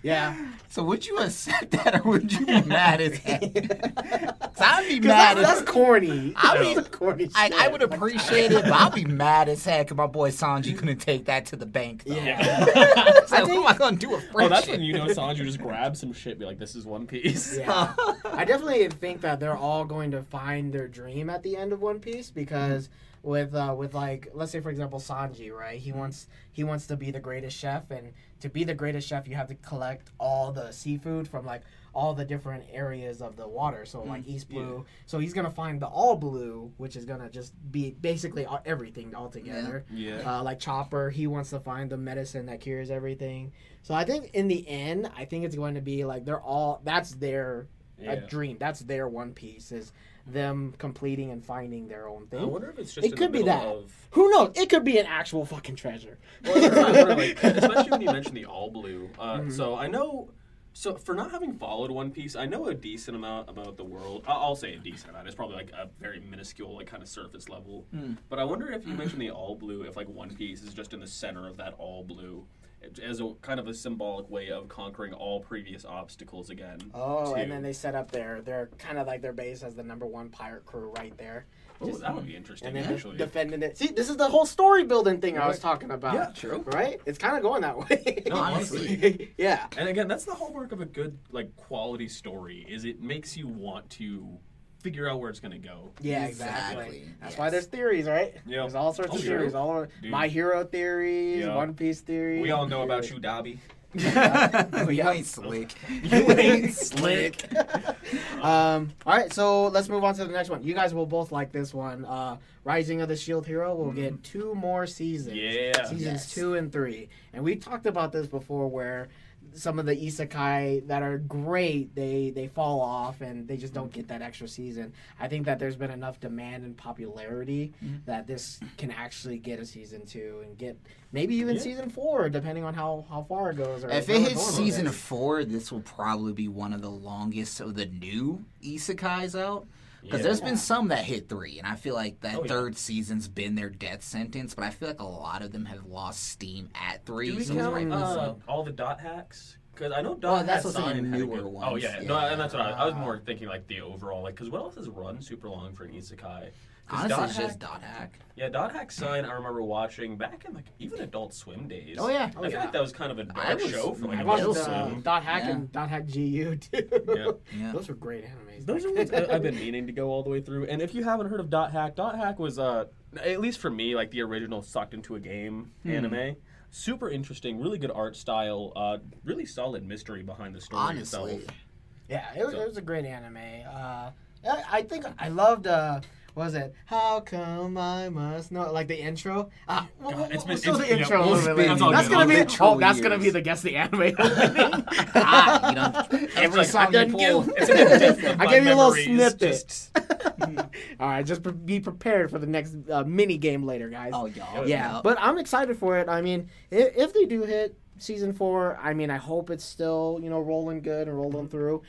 Yeah. So would you accept that or would you be (laughs) mad as (laughs) heck? 'Cause I'd be 'Cause mad that's, as that's corny. I That's mean, corny. I, I would appreciate it, but I'll be mad as heck if my boy Sanji couldn't take that to the bank. Though. Yeah. It's like, what am I gonna do with friendship? oh, that's when you know Sanji just grab some shit, be like, "This is One Piece." Yeah. I definitely think that they're all going to find their dream at the end of One Piece because with uh, with like let's say for example Sanji, right? He wants he wants to be the greatest chef and to be the greatest chef you have to collect all the seafood from like all the different areas of the water. So like East Blue. So he's gonna find the all blue, which is gonna just be basically everything all together. Yeah. Uh, like Chopper, he wants to find the medicine that cures everything. So I think in the end, I think it's going to be like they're all that's their Yeah. a dream. That's their One Piece is them completing and finding their own thing. I wonder if it's just It in could the be that. of Who knows? It could be an actual fucking treasure. Well, I wonder, like, (laughs) especially when you mentioned the all blue. Uh, Mm-hmm. So I know, so for not having followed One Piece, I know a decent amount about the world. I- I'll say a decent amount. It's probably like a very minuscule, like kind of surface level. Hmm. But I wonder if you mentioned the all blue, if like One Piece is just in the center of that all blue. As a kind of a symbolic way of conquering all previous obstacles again. Oh, and then they set up their their kind of like their base as the number one pirate crew right there. Oh, that would be interesting, and then de- actually. defending it. See, this is the whole story building thing I was talking about. Yeah, true. Right? It's kind of going that way. No, honestly. (laughs) yeah. And again, that's the hallmark of a good like quality story. Is it makes you want to figure out where it's going to go. Yeah, exactly. Exactly, That's yes. why there's theories, right? Yep. There's all sorts Oh, of sure. theories. All over, Dude. My Hero theories, Yeah. One Piece theories. We all know about (laughs) you, Dobby. (laughs) you ain't (laughs) slick. You ain't slick. um, all right, so let's move on to the next one. You guys will both like this one. Uh, Rising of the Shield Hero will get two more seasons. Yeah. Seasons Yes. two and three. And we talked about this before where some of the isekai that are great, they they fall off and they just don't get that extra season. I think that there's been enough demand and popularity Mm-hmm. that this can actually get a season two and get maybe even Yeah. season four, depending on how how far it goes. Or If it hits season four, this will probably be one of the longest of the new isekais out. Because Yeah. there's been some that hit three, and I feel like that Oh, yeah. third season's been their death sentence. But I feel like a lot of them have lost steam at three. Do we so count rightfully uh, all the dot hacks? Because I know dot Well, hacks that's what's in signed had a newer good- ones, Oh yeah, no, and that's what I, I was more thinking like the overall like because what else has run super long for an isekai? 'Cause Honestly, Dot it's Hack- just dot hack. Yeah, Dot Hack Sign I remember watching back in like even Adult Swim days. Oh, yeah. I feel yeah. like that was kind of a I dark was- show for like I I watched Adult watched, uh, Swim. Dot Hack Yeah. and Dot Hack GU too. Yeah. (laughs) Yeah. Those were great animes. Those are ones I- I've been meaning to go all the way through. And if you haven't heard of Dot Hack, Dot Hack was uh at least for me like the original sucked into a game Hmm. anime. Super interesting, really good art style, uh, really solid mystery behind the story Honestly, itself. Yeah, it was, So- it was a great anime. Uh, I, I think I loved. Uh, what was it? How come I must know? Like the intro. Uh, we'll, God, we'll, it's we'll been- show it's- the yeah, intro a it's been- That's That's gonna be. Literal Oh, that's gonna be the guess the anime. (laughs) ah, you know, (laughs) every like, song I you pull. give- It's in the depth I gave you a little snippet. just- (laughs) All right, just be prepared for the next uh, mini game later, guys. Oh, y'all. yeah, but I'm excited for it. I mean, if, if they do hit season four, I mean, I hope it's still you know rolling good and rolling through.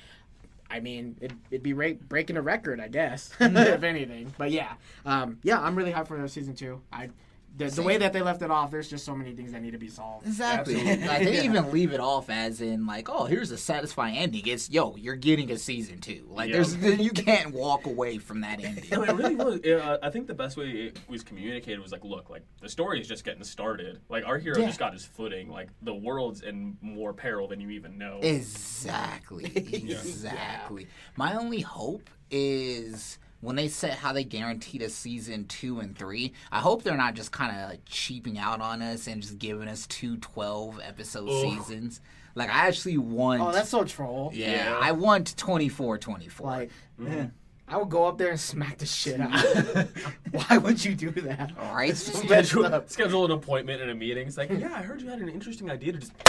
I mean, it, it'd be ra- breaking a record, I guess, (laughs) if anything. But yeah, um, yeah, I'm really hyped for season two. I the, the way that they left it off, there's just so many things that need to be solved. Exactly. Absolutely. (laughs) Like, they Yeah. even leave it off as in like, oh, here's a satisfying ending. It's yo, you're getting a season two. Like, Yep. there's (laughs) you can't walk away from that ending. No, it really was. Uh, I think the best way it was communicated was like, look, like the story is just getting started. Like our hero Yeah. just got his footing. Like the world's in more peril than you even know. Exactly. (laughs) Exactly. My only hope is when they said how they guaranteed us season two and three, I hope they're not just kind of like cheaping out on us and just giving us two 12 episode Ugh. seasly. Like, I actually want. Oh, that's so troll. yeah, Yeah. I want 24 24. Like, Mm-hmm. I would go up there and smack the shit out. (laughs) (laughs) Why would you do that? All right. schedule, schedule an appointment in a meeting. It's like, yeah, I heard you had an interesting idea to just. (laughs)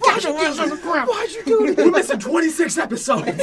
Why'd you do this? Why'd you do it? We're missing 26 episodes.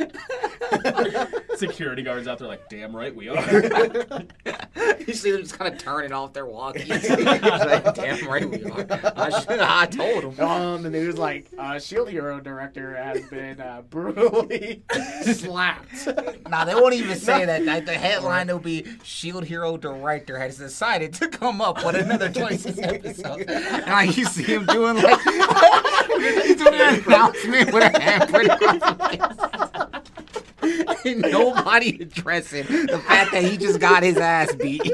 (laughs) Security guards out there like, damn right we are. (laughs) you see them just kind of turning off their walkies. (laughs) like, Damn right we are. I, should, I told them. on the news like uh, Shield Hero director has been uh, brutally slapped. Nah, they won't even say that. Like, the headline will be Shield Hero director has decided to come up with another 26 episodes. And like, you see him doing like he's doing an announcement with a handprint on his face. And (laughs) nobody addressing the fact that he just got his ass beat. (laughs)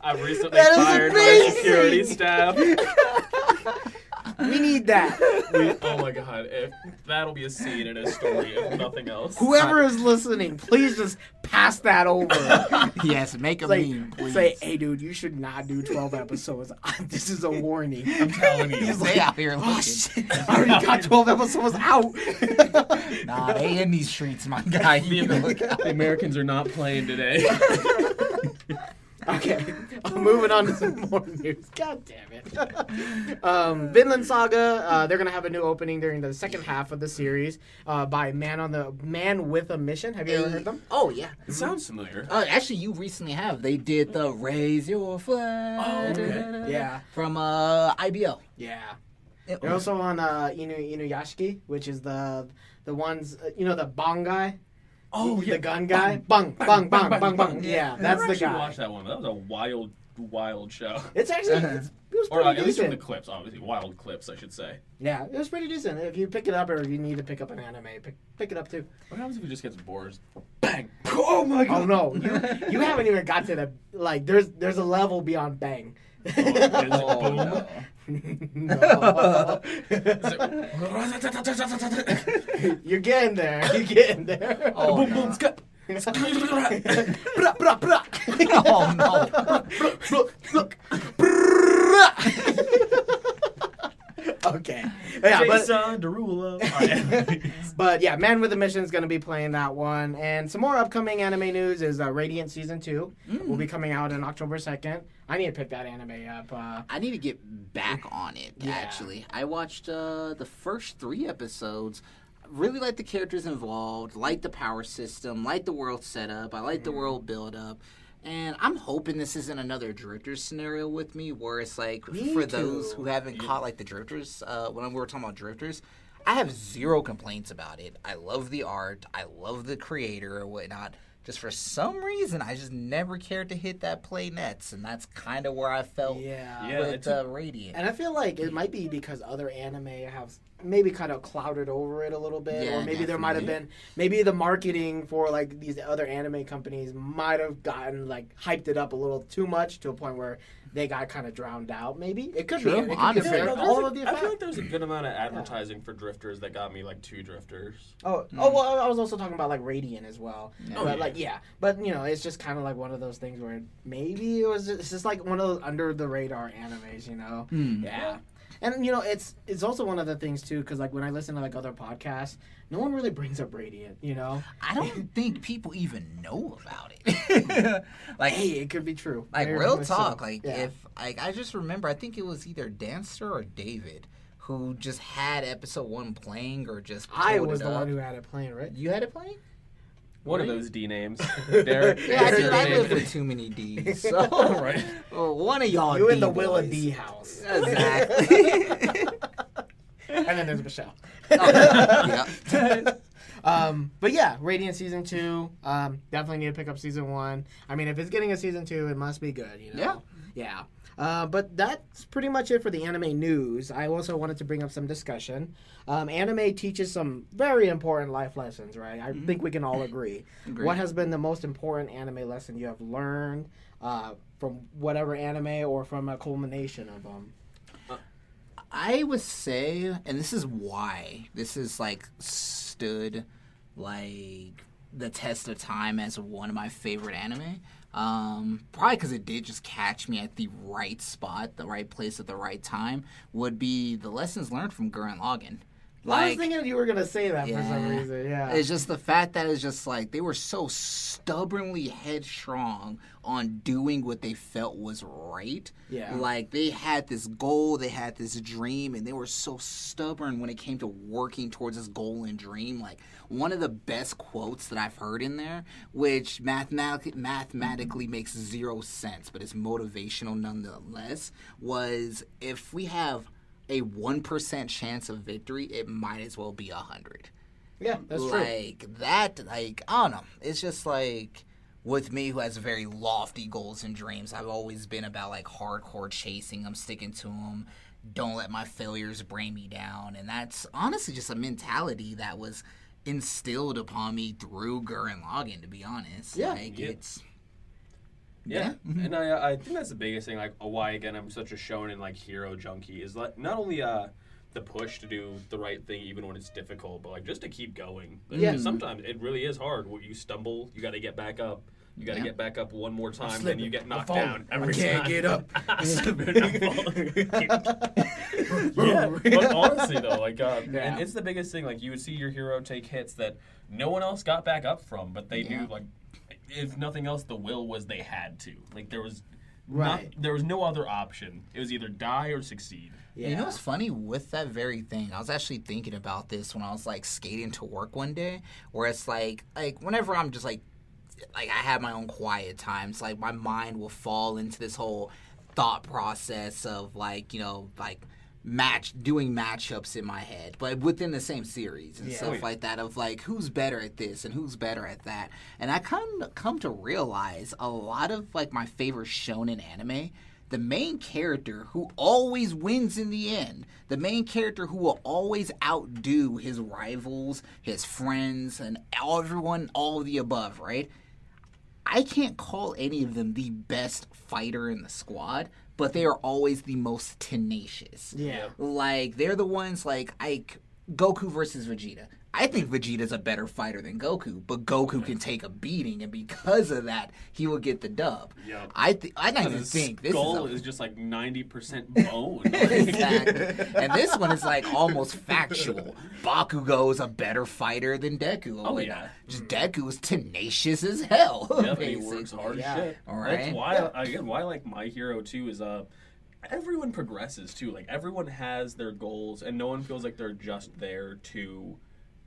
I've recently fired my security staff. (laughs) we need that. (laughs) We, oh my god, if that'll be a scene in a story, if nothing else. Whoever is listening, please just pass that over. (laughs) Yes, make a Like, meme, please. say, hey, dude, you should not do 12 episodes. (laughs) this is a warning. I'm telling you. He's like out here oh, looking. Oh, shit. I already got 12 episodes out. Nah, they in these streets, my guy. You The, need to look out. the Americans are not playing today. Okay, (laughs) moving on to some more news. God damn it. (laughs) um, Vinland Saga, uh, they're gonna have a new opening during the second half of the series uh, by Man on the Man with a Mission. Have you ever heard them? Oh yeah. It sounds familiar. Uh, actually, you recently have. They did the "Raise Your Flag." Oh, okay. Yeah, From uh, IBO. yeah. They're also on uh, Inu Inuyashiki, which is the the ones uh, you know the bong guy. Oh, the gun guy. Bang bang bang bang bang. Yeah, I that's never the actually guy. watched that one. That was a wild, wild show. It's actually it's, it was Or uh, pretty at least from decent. the clips, obviously. Wild clips, I should say. Yeah, it was pretty decent. If you pick it up or if you need to pick up an anime, pick pick it up too. What happens if he just gets bored? Bang! Oh my god! Oh no, you, (laughs) you haven't even got to the like. There's there's a level beyond bang. Oh, boom. no. No. (laughs) You're getting there. You're getting there. Oh, boom, no. boom, (laughs) oh, scut. Bra, bra, bra. (laughs) oh no. Look, (laughs) look. okay. (laughs) Yeah, but Jason Derulo. (laughs) But yeah, Man with a Mission is going to be playing that one, and some more upcoming anime news is uh, Radiant season two will be coming out on October second. I need to pick that anime up. Uh, I need to get back on it. Yeah. Actually, I watched uh, the first three episodes. Really like the characters involved, like the power system, like the world setup. I like the world build up. And I'm hoping this isn't another drifters scenario with me, where it's like Me for those who haven't caught like the drifters. Uh, when we were talking about drifters, I have zero complaints about it. I love the art. I love the creator or whatnot. Just for some reason, I just never cared to hit that play nets, and that's kind of where I felt yeah. Yeah. with it's uh, Radiant. And I feel like it might be because other anime have maybe kind of clouded over it a little bit, Yeah, or maybe there might have been maybe the marketing for like these other anime companies might have gotten like hyped it up a little too much to a point where they got kind of drowned out. Maybe it could True, be. It could honestly. be no, fair- there's all a- of the I feel effect. like there's a good amount of advertising for drifters that got me like two drifters. Oh, oh well, I was also talking about like Radiant as well. Oh, but yeah. like yeah, but you know, it's just kind of like one of those things where maybe it was just, it's just like one of those under the radar animes, you know? Hmm. Yeah. And you know, it's it's also one of the things too, because like when I listen to like other podcasts, no one really brings up Radiant, you know? I don't (laughs) think people even know about it. (laughs) like, Hey, it could be true. like Very real much so. talk. Like, Yeah. if like I just remember, I think it was either Dancer or David who just had episode one playing or just. I was the up. one who had it playing, right? You had it playing. One of those D names. (laughs) Derek. Yeah, Derek dude, I live with too many D's. So, (laughs) Right. well, one of y'all. You in the D Willa. D house. Exactly. (laughs) and then there's Michelle. yeah. Um, but yeah, Radiant season two. Um, definitely need to pick up season one. I mean, if it's getting a season two, it must be good. You know. Yeah. Yeah. Uh, but that's pretty much it for the anime news. I also wanted to bring up some discussion. Um, anime teaches some very important life lessons, right? I think we can all (clears throat) agree. Agreed. What has been the most important anime lesson you have learned uh, from whatever anime or from a culmination of them? I would say, and this is why this is like stood like the test of time as one of my favorite anime. Um, probably because it did just catch me at the right spot, the right place at the right time. Would be the lessons learned from Gurren Lagann. I was thinking you were gonna say that for some reason. Yeah. It's just the fact that it's just like they were so stubbornly headstrong on doing what they felt was right. Yeah. Like they had this goal, they had this dream, and they were so stubborn when it came to working towards this goal and dream. Like one of the best quotes that I've heard in there, which mathematically mathematically makes zero sense, but it's motivational nonetheless, was if we have a one percent chance of victory, it might as well be a hundred yeah, that's true. like that like i don't know it's just like with me who has very lofty goals and dreams i've always been about like hardcore chasing them sticking to them don't let my failures bring me down and that's honestly just a mentality that was instilled upon me through Gurren Lagann to be honest Yeah. like Yeah. it's Yeah, and I I think that's the biggest thing. Like why again I'm such a shonen like hero junkie is like not only uh the push to do the right thing even when it's difficult, but like just to keep going. Like, Yeah. Sometimes it really is hard. When you stumble, you got to get back up. You got to Yeah. get back up one more time, then you get knocked falling. down I can't time. get up. (laughs) I'm slipping, I'm falling. (laughs) yeah, (laughs) but honestly though, like, uh, Yeah. and it's the biggest thing. Like, you would see your hero take hits that no one else got back up from, but they Yeah. knew, like, if nothing else, the will was they had to. Like, there was Right. not, there was no other option. It was either die or succeed. Yeah. You know what's funny with that very thing? I was actually thinking about this when I was like skating to work one day, where it's like like whenever I'm just like like I have my own quiet times, like my mind will fall into this whole thought process of like, you know, like match doing matchups in my head, but within the same series and Yeah. stuff Oh, yeah. like that of like who's better at this and who's better at that. And I kind of come to realize a lot of like my favorite shonen anime, the main character who always wins in the end, the main character who will always outdo his rivals, his friends, and everyone, all of the above, right? I can't call any of them the best fighter in the squad, but they are always the most tenacious. Yeah. Like they're the ones like I Goku versus Vegeta. I think Vegeta's a better fighter than Goku, but Goku can take a beating, and because of that, he will get the dub. Yep. I th- I don't even His think this skull is, is, just like ninety percent (laughs) bone. (laughs) exactly. And this one is like almost factual. Bakugo is a better fighter than Deku. Oh, and yeah. just Deku is tenacious as hell. Yep, he works hard Yeah. shit. All That's right. why again why I like my hero too is uh everyone progresses too. Like everyone has their goals and no one feels like they're just there to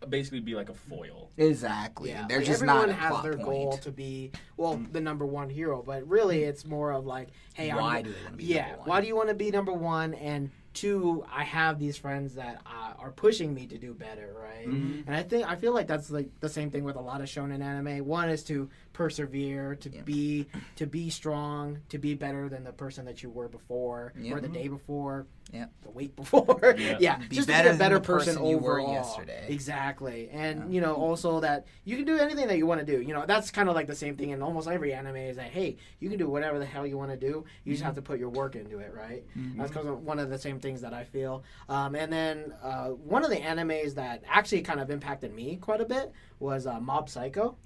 basically be like a foil. Exactly. Yeah, They're like, just everyone not a has plot their point. goal to be well the number one hero, but really it's more of like, hey, Why I'm, do they wanna be yeah, one? why do you want to be number one? And two, I have these friends that uh, are pushing me to do better, right? Mm-hmm. And I think I feel like that's like the same thing with a lot of shonen anime. One is to persevere, to Yeah. be to be strong, to be better than the person that you were before, Yeah. or the day before, Yeah. the week before. Yeah. (laughs) yeah, Be just better to be a better person, person you were overall. yesterday. Exactly, and you know also that you can do anything that you want to do. You know that's kind of like the same thing in almost every anime is that hey, you can do whatever the hell you want to do. You just have to put your work into it, right? That's because one of the same things that I feel. Um, and then uh, one of the animes that actually kind of impacted me quite a bit was uh, Mob Psycho.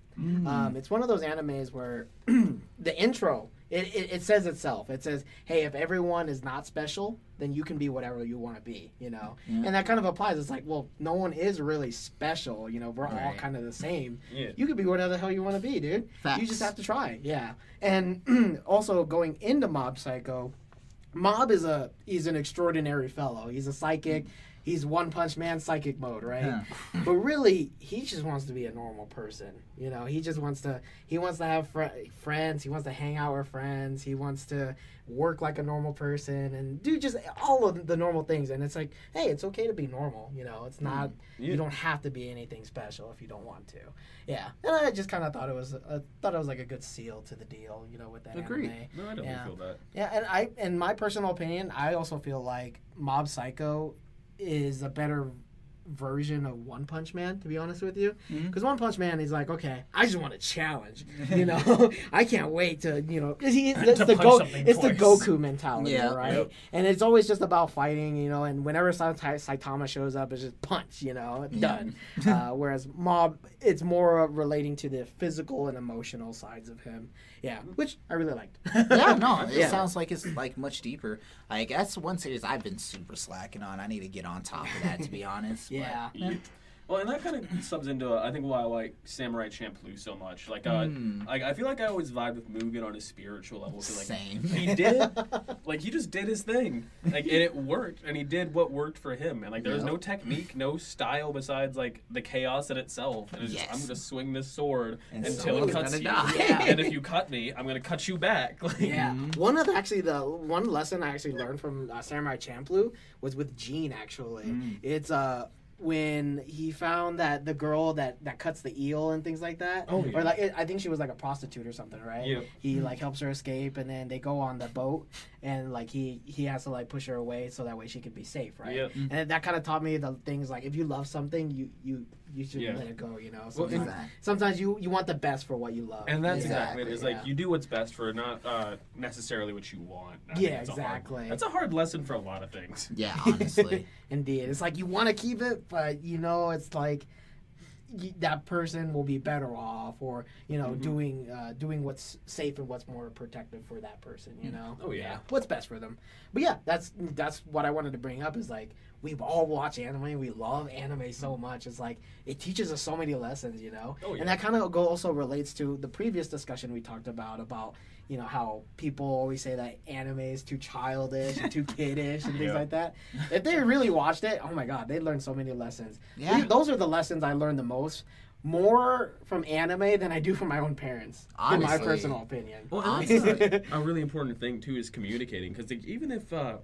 Um, it's one of those animes where (clears throat) the intro it, it, it says itself. It says, "Hey, if everyone is not special, then you can be whatever you want to be." You know, and that kind of applies. It's like, well, no one is really special. You know, we're all kind of the same. Yeah. You could be whatever the hell you want to be, dude. Facts. You just have to try. Yeah, and (clears throat) also going into Mob Psycho, Mob is a he's an extraordinary fellow. He's a psychic. He's one punch man psychic mode, right? Yeah. (laughs) but really, he just wants to be a normal person. You know, he just wants to he wants to have fr- friends. He wants to hang out with friends. He wants to work like a normal person and do just all of the normal things. And it's like, hey, it's okay to be normal. You know, it's not Yeah. you don't have to be anything special if you don't want to. Yeah, and I just kind of thought it was uh, thought it was like a good seal to the deal. You know, with that Agreed. anime. No, I definitely Yeah. feel that. Yeah, and I, in my personal opinion, I also feel like Mob Psycho is a better version of One Punch Man. To be honest with you, Mhm. because One Punch Man is like, okay, I just want to challenge. (laughs) You know, I can't wait to, you know, he, (laughs) the Go, it's the. Goku mentality, Yeah. right? Yep. And it's always just about fighting, you know. And whenever Saitama shows up, it's just punch, you know, done. (laughs) uh, whereas Mob, it's more of relating to the physical and emotional sides of him. Yeah, which I really liked. yeah, no, (laughs) it Yeah. sounds like it's like much deeper. Like that's one series I've been super slacking on. I need to get on top of that, to be honest. but- Yeah. Yeah. Well, and that kind of subs into uh, I think why I like Samurai Champloo so much. Like, uh, Mm. like I feel like I always vibe with Mugen on a spiritual level. 'cause, like, Same. He did, (laughs) like he just did his thing, like and it worked, and he did what worked for him. And like there was Yep. no technique, no style besides like the chaos in itself. And it's just, I'm gonna swing this sword And until it cuts you. die. Yeah. (laughs) and if you cut me, I'm gonna cut you back. (laughs) Like, Yeah, one of the, actually the one lesson I actually learned from uh, Samurai Champloo was with Gene. Actually, Mm. it's uh when he found that the girl that that cuts the eel and things like that, Oh, yeah. or like I think she was like a prostitute or something, right? Yeah. He like helps her escape, and then they go on the boat, and like he he has to like push her away so that way she could be safe, right? Yep. And that kind of taught me the things like if you love something, you you you should Yeah. let it go. You know, Well, sometimes, Exactly. sometimes you you want the best for what you love. And that's Yeah. exactly. It's Yeah. like you do what's best for not uh, necessarily what you want. I think Yeah, that's a hard- exactly. that's a hard lesson for a lot of things. Yeah, (laughs) honestly. Indeed, it's like you want to keep it, but you know it's like y that person will be better off, or you know, Mhm. doing uh, doing what's safe and what's more protective for that person. You know, Oh, yeah. what's best for them. But yeah, that's that's what I wanted to bring up. Is like we all watch anime, we love anime so much. It's like it teaches us so many lessons, you know, Oh, yeah. and that kind of go also relates to the previous discussion we talked about about you know how people always say that anime is too childish and too kiddish and things Yeah. like that. If they really watched it, oh my god, they'd learn so many lessons. Yeah. These- those are the lessons I learned the most. More from anime than I do from my own parents, in my personal opinion. Well, and that's (laughs) a, a really important thing too is communicating because even if uh,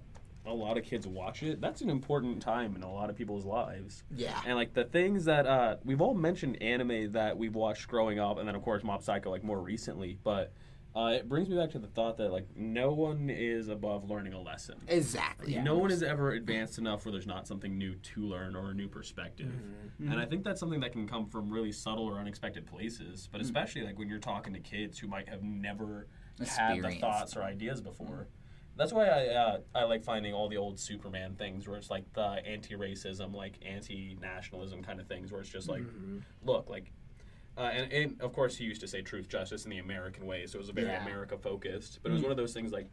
a lot of kids watch it, that's an important time in a lot of people's lives. Yeah. And like the things that uh, we've all mentioned anime that we've watched growing up, and then of course Mob Psycho like more recently, but. Uh, it brings me back to the thought that like no one is above learning a lesson. Exactly. Yeah. No one is ever advanced enough where there's not something new to learn or a new perspective. Mm-hmm. And I think that's something that can come from really subtle or unexpected places, but especially like when you're talking to kids who might have never had the thoughts or ideas before. That's why I uh, I like finding all the old Superman things where it's like the anti-racism, like anti-nationalism kind of things, where it's just like, Mm-hmm. look, like, uh, and, and of course he used to say truth, justice, in the American way, so it was a very Yeah. America focused. But it was one of those things like,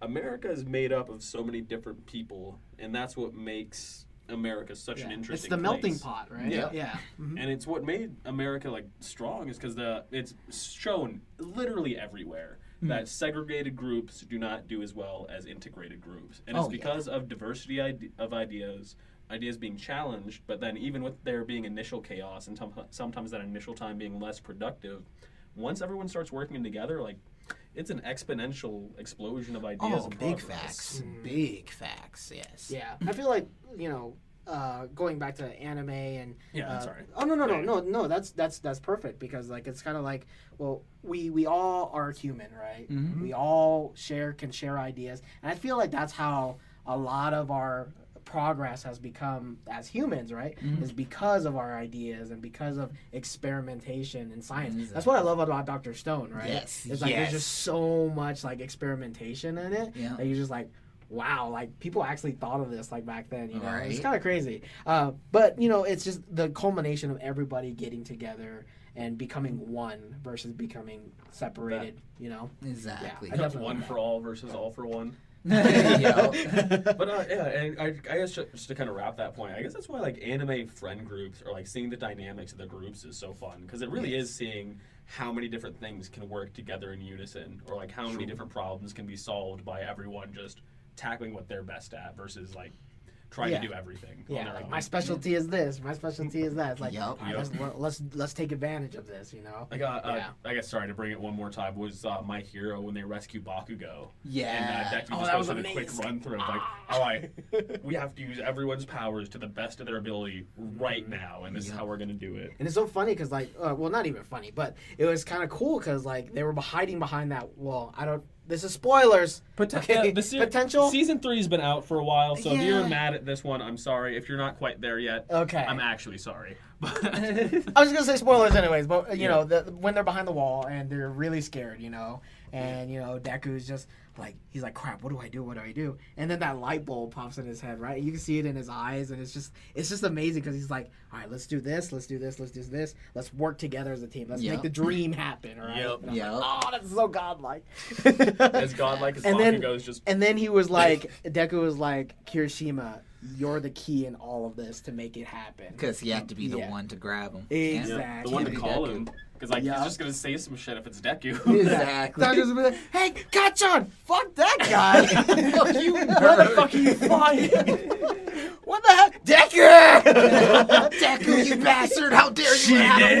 America is made up of so many different people, and that's what makes America such an interesting. It's the melting pot, right? Yeah. Yeah. Mhm. and it's what made America like strong is because the it's shown literally everywhere Hmm. that segregated groups do not do as well as integrated groups, and it's Oh, yeah. because of diversity ide- of ideas, ideas being challenged, but then even with there being initial chaos and tom- sometimes that initial time being less productive, once everyone starts working together, like it's an exponential explosion of ideas. Oh, and big progress. facts. Big facts. Yes. Yeah, I feel like you know, uh, going back to anime and Yeah, uh, sorry. Oh no no no no no that's that's that's perfect because like it's kind of like well we we all are human right Mhm. we all share can share ideas and I feel like that's how a lot of our progress has become as humans right Mhm. is because of our ideas and because of experimentation and science Exactly. that's what I love about Dr. Stone right Yes, it's like there's just so much like experimentation in it Yeah. that you're just like wow like people actually thought of this like back then you know it's kind of crazy uh, but you know it's just the culmination of everybody getting together and becoming one versus becoming separated you know Exactly. I definitely one for all versus all for one. (laughs) (laughs) But uh, yeah, and I, I guess just to kind of wrap that point, I guess that's why like anime friend groups or like seeing the dynamics of the groups is so fun because it really is seeing how many different things can work together in unison, or like how many different problems can be solved by everyone just tackling what they're best at versus like trying Yeah. to do everything. yeah like my specialty is this my specialty is that it's like Yup. all right, let's, let's let's take advantage of this you know Like, uh, uh, I guess sorry to bring it one more time was uh, my hero when they rescue Bakugo. Yeah. And uh, Deku Oh, just that goes was on a quick run through of like, all right, we have to use everyone's powers to the best of their ability right now, and this is how we're gonna do it. And it's so funny because, like, uh, well, not even funny, but it was kind of cool because, like, they were hiding behind that. wall. I don't. This is spoilers. Okay, the potential. season three's been out for a while, so if Yeah. you're mad at this one, I'm sorry. If you're not quite there yet, Okay. I'm actually sorry. (laughs) But I was gonna say spoilers anyways, but uh, you Yeah. know, the, when they're behind the wall and they're really scared, you know, and you know, Deku's just like he's like, "Crap, what do I do? What do I do?" And then that light bulb pops in his head, right? You can see it in his eyes, and it's just, it's just amazing because he's like, "All right, let's do this, let's do this, let's do this, let's work together as a team, let's Yep. make the dream happen." All right? Yep. Yep. like, oh, that's so godlike. as godlike as (laughs) And then- Bakugo's just And then he was like, Deku was like, Kirishima, you're the key in all of this to make it happen. Because he had to be the Yeah. one to grab him. Exactly. yeah, the one to call Deku. him because like Yeah. he's just gonna say some shit if it's Deku. (laughs) Exactly. Deku's gonna be like, hey, Kacchan, fuck that guy. (laughs) fuck you What the fuck are you flying? what the heck? Deku! (laughs) Deku, you bastard! How dare you She have did.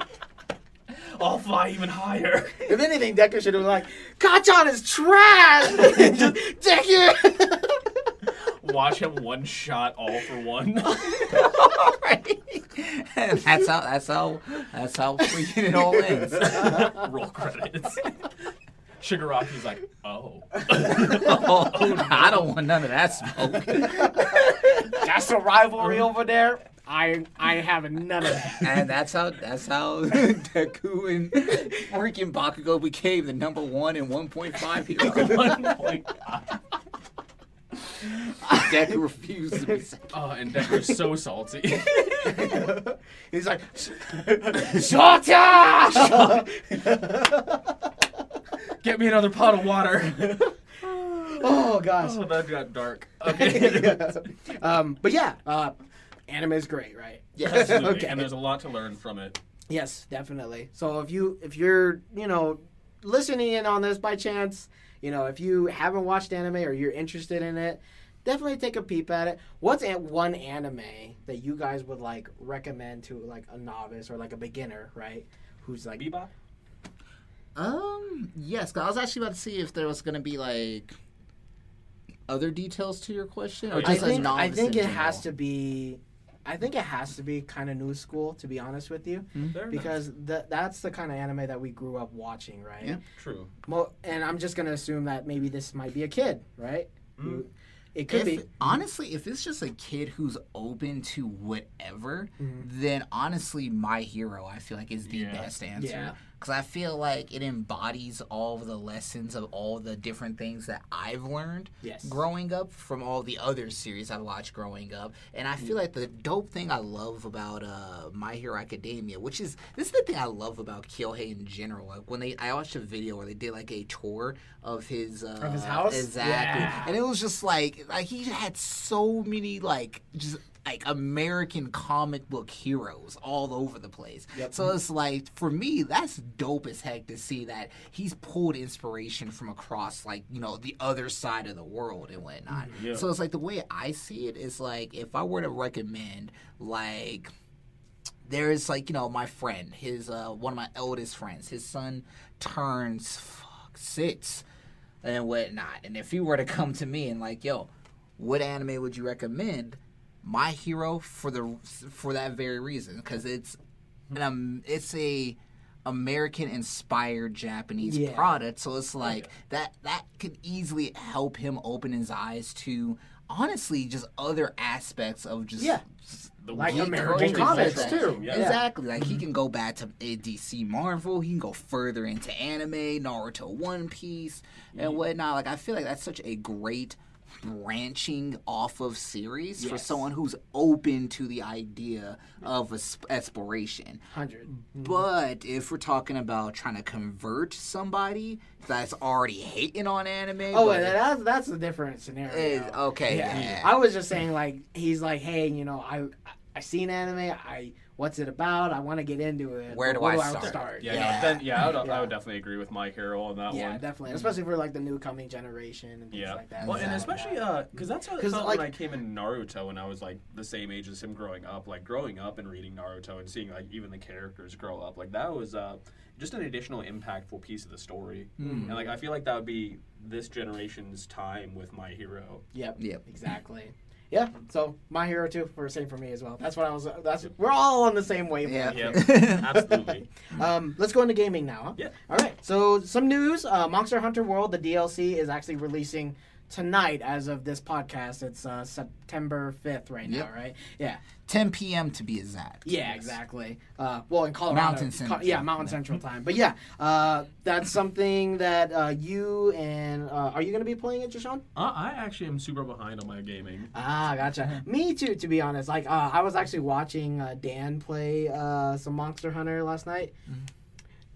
a? I'll fly even higher. if anything, Deku should have been like, Kacchan is trash! Deku! Watch him one shot all for one. (laughs) And (laughs) that's how. That's how. That's how freaking it all ends. (laughs) Roll credits. Shigaraki's like, oh. oh, I don't want none of that smoke. That's a rivalry over there. I I have none of that. And that's how. That's how Deku and freaking Bakugo became the number one and 1.5 hero. One point five. Deku refused to be (laughs) second. Oh, and Decker's so salty. (laughs) He's like, Shota! (laughs) Get me another pot of water. oh gosh. oh, that got dark. Okay. um, but yeah, uh, anime is great, right? Absolutely. okay. And there's a lot to learn from it. Yes, definitely. So if you if you're you know listening in on this by chance, you know if you haven't watched anime or you're interested in it, definitely take a peep at it. What's an- one anime that you guys would like recommend to like a novice or like a beginner, right? Who's like Bebop? Um, yes, 'cause I was actually about to see if there was gonna be like other details to your question, or I just I as think I think in it has to be. I think it has to be kind of new school, to be honest with you, Fair because th- that's the kind of anime that we grew up watching, right? Yeah. True. Mo- and I'm just gonna assume that maybe this might be a kid, right? Who- It could If, be. honestly, if it's just a kid who's open to whatever, Mm-hmm. then honestly, my hero, I feel like is the Yeah. best answer. Yeah. Because I feel like it embodies all of the lessons of all the different things that I've learned Yes. growing up from all the other series I watched growing up. And I feel like the dope thing I love about uh, My Hero Academia, which is this is the thing I love about Kohei in general. Like when they, I watched a video where they did like a tour of his uh, Of his house? exactly, Yeah. and it was just like like he had so many like just like American comic book heroes all over the place. Yep. So it's like for me, that's dope as heck to see that he's pulled inspiration from across like you know the other side of the world and whatnot. Yeah. So it's like the way I see it is like if I were to recommend like there's like you know my friend his uh one of my eldest friends his son turns fuck six and whatnot and if he were to come to me and like yo what anime would you recommend my hero for the for that very reason because it's an, um, it's a American inspired Japanese Yeah. product so it's like that that could easily help him open his eyes to honestly just other aspects of just Yeah. The Like American comics, too. Yeah. Exactly. Like he can go back to DC Marvel. He can go further into anime, Naruto, One Piece, and whatnot. Like I feel like that's such a great branching off of series for someone who's open to the idea of as- exploration. 100. But if we're talking about trying to convert somebody that's already hating on anime, Oh, that's that's a different scenario. Eh, okay, Yeah. yeah. I was just saying, like, he's like, hey, you know, I I seen anime. I what's it about? I want to get into it. Where but do where I start? start? Yeah, Yeah. No, then, yeah, I would, I would definitely agree with my hero on that Yeah, one. Yeah, definitely, especially for like the new coming generation and things Yeah. like that. Well, and Exactly. especially because that's how it 'Cause, felt like- when I came in Naruto when I was like the same age as him growing up. Like growing up and reading Naruto and seeing like even the characters grow up, like that was uh, just an additional impactful piece of the story. And like I feel like that would be this generation's time with my hero. Yep. Yep. Exactly. Yeah. So my hero too, for same for me as well. That's what I was. That's we're all on the same wavelength. Yeah. Yeah, (laughs) absolutely. Um, let's go into gaming now. Huh? Yeah. All right. So some news: uh, Monster Hunter World, the DLC, is actually releasing tonight. As of this podcast, it's uh, September fifth right now. Right? Yeah. 10 p.m. to be exact. Yeah. Exactly. Uh, well, in Colorado, Mountain Co- Central. yeah, Mountain Central time. (laughs) But yeah, uh, that's something that uh, you and uh, are you going to be playing it, Jashawn? Uh, I actually am super behind on my gaming. Ah, gotcha. Me too, to be honest. Like, uh, I was actually watching uh, Dan play uh, some Monster Hunter last night.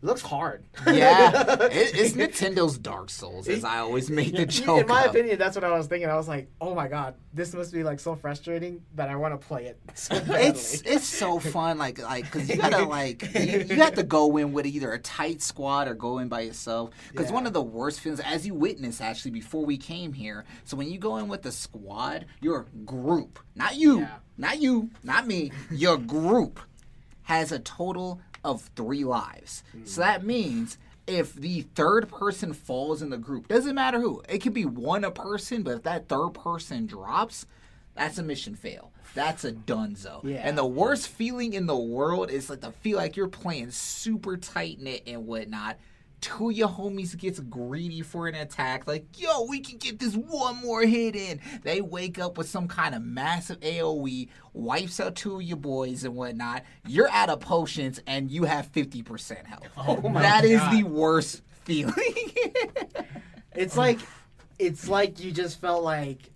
It looks hard. Yeah, (laughs) it, it's Nintendo's Dark Souls, as I always make the joke. In my of. opinion, that's what I was thinking. I was like, "Oh my god, this must be like so frustrating that I want to play it (laughs) so it's it's so fun, like like because you gotta (laughs) like you, you have to go in with either a tight squad or go in by yourself. Because Yeah. one of the worst feelings, as you witnessed actually before we came here, so when you go in with the squad, your group, not you, Yeah. not you, not me, your group has a total of three lives. So hmm. that means if the third person falls in the group, doesn't matter who, it could be one a person, but if that third person drops, that's a mission fail. That's a dunzo. Yeah. And the worst feeling in the world is like to feel like you're playing super tight knit and whatnot. Two of your homies gets greedy for an attack, like, yo, we can get this one more hit in. They wake up with some kind of massive AoE, wipes out two of your boys and whatnot. You're out of potions and you have 50% health. (laughs) Oh my That is God. the worst feeling. (laughs) It's like, it's like you just felt like,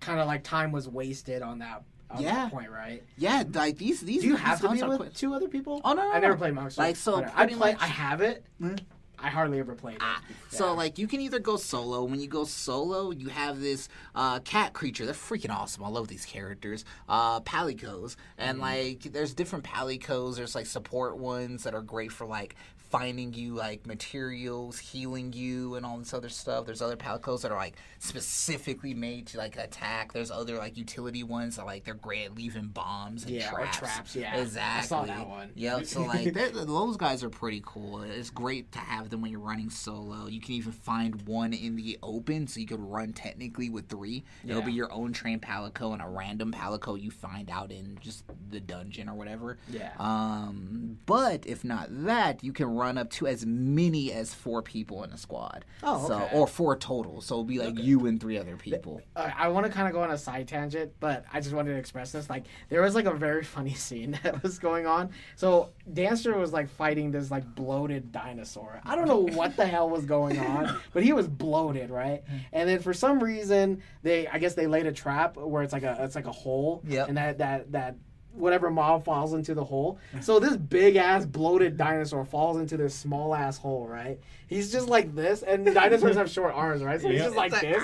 kind of like time was wasted on that. Yeah. point, right? yeah, like these these Do you have to be with quick. two other people? Oh, no, no, I never no. played Monster. Like, so I play. much- I have it. Mm. I hardly ever played it. Ah, so like you can either go solo. When you go solo, you have this uh, cat creature. They're freaking awesome. I love these characters. Uh, palicos, and like there's different palicos. There's like support ones that are great for like finding you like materials, healing you, and all this other stuff. There's other palicos that are like specifically made to like attack. There's other like utility ones that like they're great at leaving bombs and Yeah, traps. traps, yeah. exactly. I saw that one. Yep. So (laughs) like those guys are pretty cool. It's great to have them when you're running solo. You can even find one in the open, so you could run technically with three. It'll be your own trained palico and a random palico you find out in just the dungeon or whatever. Yeah. Um, but if not that, you can run run up to as many as four people in a squad. Oh, so okay. or four total. So it'll be like you and three other people. Uh, I want to kind of go on a side tangent, but I just wanted to express this. Like, there was like a very funny (laughs) scene that was going on. So Dancer was like fighting this like bloated dinosaur. I don't know what the hell was going on, (laughs) but he was bloated, right? And then for some reason, they I guess they laid a trap where it's like a it's like a hole, Yeah. and that that that. Whatever mob falls into the hole. So this big ass bloated dinosaur falls into this small ass hole, right? He's just like this, and dinosaurs have short arms, right? So he's Yeah. just like like, this.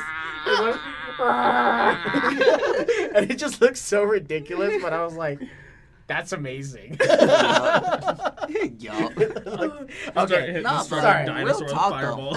Ah. (laughs) And it just looks so ridiculous, but I was like, that's amazing. Yo. (laughs) (laughs) okay. Nah, Start Sorry. dinosaur Real with talk, though.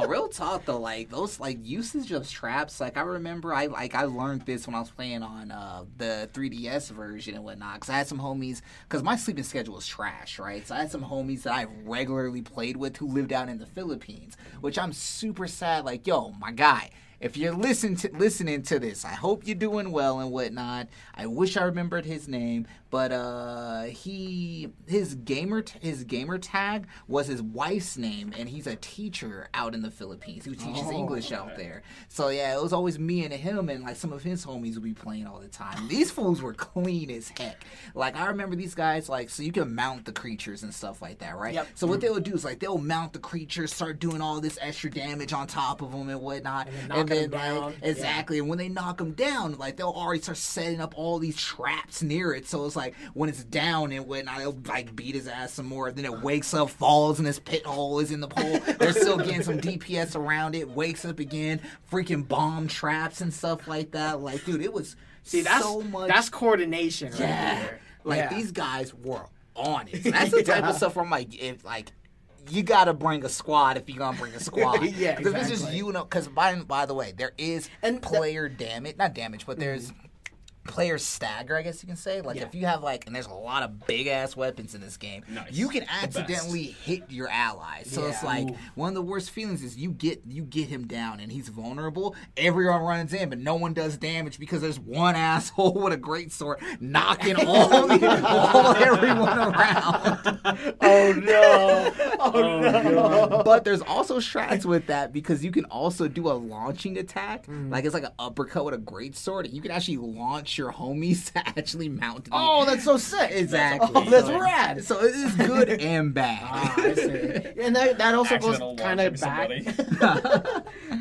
No, real talk though, like those like usage of traps, like I remember I like I learned this when I was playing on uh the 3DS version and whatnot. Cause I had some homies, cause my sleeping schedule was trash, right? So I had some homies that I regularly played with who lived out in the Philippines, which I'm super sad. Like, yo, my guy. If you're listening to listening to this, I hope you're doing well and whatnot. I wish I remembered his name, but uh, he his gamer t- his gamer tag was his wife's name, and he's a teacher out in the Philippines who teaches Oh, English out there. So yeah, it was always me and him, and like some of his homies would be playing all the time. These fools were clean as heck. Like I remember these guys, like so you can mount the creatures and stuff like that, right? Yep. So what they would do is like they'll mount the creatures, start doing all this extra damage on top of them and whatnot, And then them down. like exactly. And when they knock them down, like they'll already start setting up all these traps near it. So it's like when it's down and whatnot, they'll like beat his ass some more. Then it wakes up, falls in his pit hole, is in the pole. They're still getting some DPS around it. Wakes up again, freaking bomb traps and stuff like that. Like, dude, it was See, that's so much. that's coordination right Yeah. there. Like Yeah. these guys were on it. So (laughs) that's the type Yeah. of stuff where I'm like, if like you gotta bring a squad if you're gonna bring a (laughs) squad. Yeah, 'Cause If it's just exactly. you know, because by by the way, there is And the- player damage, not damage, but there's. Mm-hmm. Player stagger, I guess you can say. Like Yeah. if you have like, and there's a lot of big ass weapons in this game. Nice. You can accidentally hit your allies. So it's like Ooh. one of the worst feelings is you get you get him down and he's vulnerable. Everyone runs in, but no one does damage because there's one (laughs) asshole with a great sword knocking (laughs) all, the, all everyone around. (laughs) Oh no! Oh, oh, no! But there's also strats with that because you can also do a launching attack. Like it's like an uppercut with a great sword. And you can actually launch your homies to (laughs) actually mount. the- Oh, that's so sick! (laughs) exactly. Oh, that's So- rad. So it is good (laughs) and bad. Ah, I see. And that, that also goes kind of back.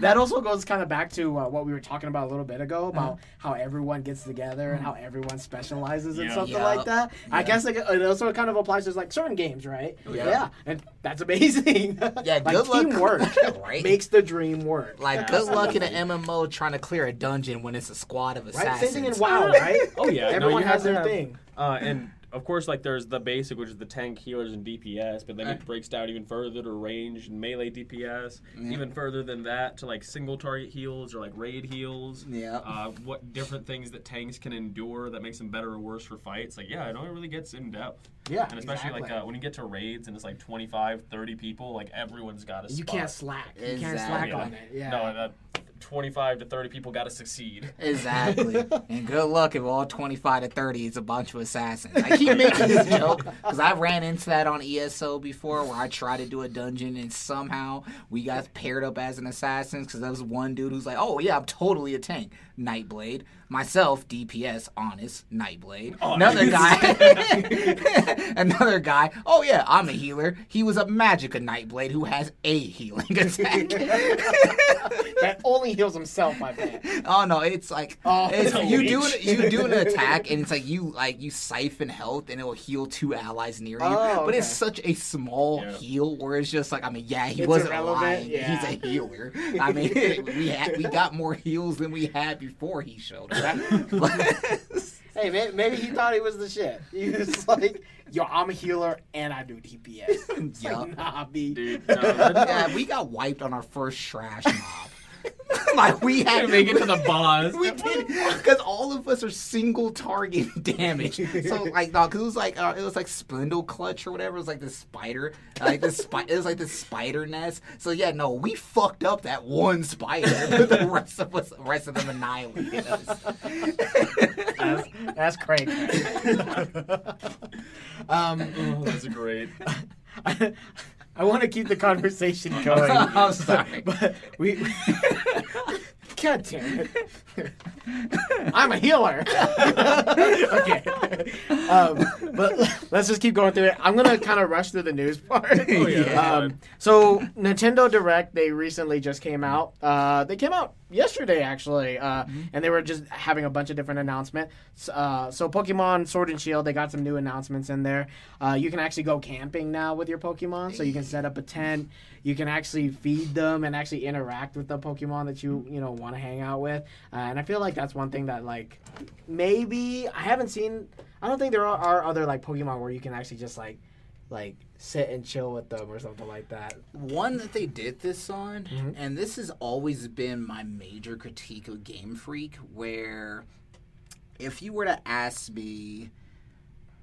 that also goes kind of back to uh, what we were talking about a little bit ago about Uh-huh. how everyone gets together and how everyone specializes in Yeah. something Yeah. like that. I guess it, it also kind of applies to like certain games, right? Yeah. and that's amazing. Yeah, like good luck- teamwork Right? makes the dream work. Like, good luck in an MMO trying to clear a dungeon when it's a squad of right? assassins. Same thing in WoW, (laughs) right? Oh yeah, no, everyone you has have their have- thing. Uh, and of course, like there's the basic, which is the tank, healers, and DPS. But then it breaks down even further to range and melee DPS. Yeah. Even further than that to like single target heals or like raid heals. Yeah. Uh, what different things that tanks can endure that makes them better or worse for fights. Like yeah, it only really gets in depth. Yeah, And especially exactly. like uh, when you get to raids and it's like 25, 30 people, like everyone's got a You can't slack. You can't Exactly. slack on it. Yeah. No, and, uh, 25 to 30 people got to succeed. Exactly. (laughs) and good luck if all 25 to 30 is a bunch of assassins. (laughs) I keep making this joke because I ran into that on ESO before where I tried to do a dungeon and somehow we got paired up as an assassin because there was one dude who's like, oh, yeah, I'm totally a tank. Nightblade. Myself, DPS, honest, Nightblade. Another (laughs) guy, (laughs) another guy, oh, yeah, I'm a healer. He was a Magicka Nightblade who has a healing (laughs) attack. that only heals himself, My bet. Oh no, it's like Oh, it's, you do leech. you do an attack and it's like you like you siphon health and it will heal two allies near you. Oh, But it's such a small Yeah. heal where it's just like I mean yeah he It's wasn't irrelevant, lying yeah. he's a healer. I mean we had we got more heals than we had before he showed up. (laughs) Hey, may- maybe he thought he was the shit. He was (laughs) like, "Yo, I'm a healer and I do DPS." (laughs) It's Yup. like, nah, B. Dude, no, yeah, we got wiped on our first trash mob. (laughs) like we had to make it to the (laughs) boss. We did because all of us are single target (laughs) damage. So like, no, because it was like uh, it was like Spindleclutch or whatever. It was like this spider, like this spi- It was like this spider nest. So yeah, no, we fucked up that one spider, but the rest of us, the rest of them annihilated us. That's, that's Craig. um, Oh, that's great. I, want to keep the conversation (laughs) going. I'm sorry. (laughs) but we. (laughs) God damn it! I'm a healer. okay, um, but let's just keep going through it. I'm gonna kind of rush through the news part. Oh, yeah. Um, so Nintendo Direct, they recently just came out. Uh, they came out yesterday actually, uh, and they were just having a bunch of different announcements. Uh, so Pokemon Sword and Shield, they got some new announcements in there. Uh, you can actually go camping now with your Pokemon, so you can set up a tent. You can actually feed them and actually interact with the Pokemon that you you know want to hang out with. Uh, and I feel like that's one thing that like maybe I haven't seen. I don't think there are, are other like Pokemon where you can actually just like like sit and chill with them or something like that. One that they did this on, Mhm. and this has always been my major critique of Game Freak, where if you were to ask me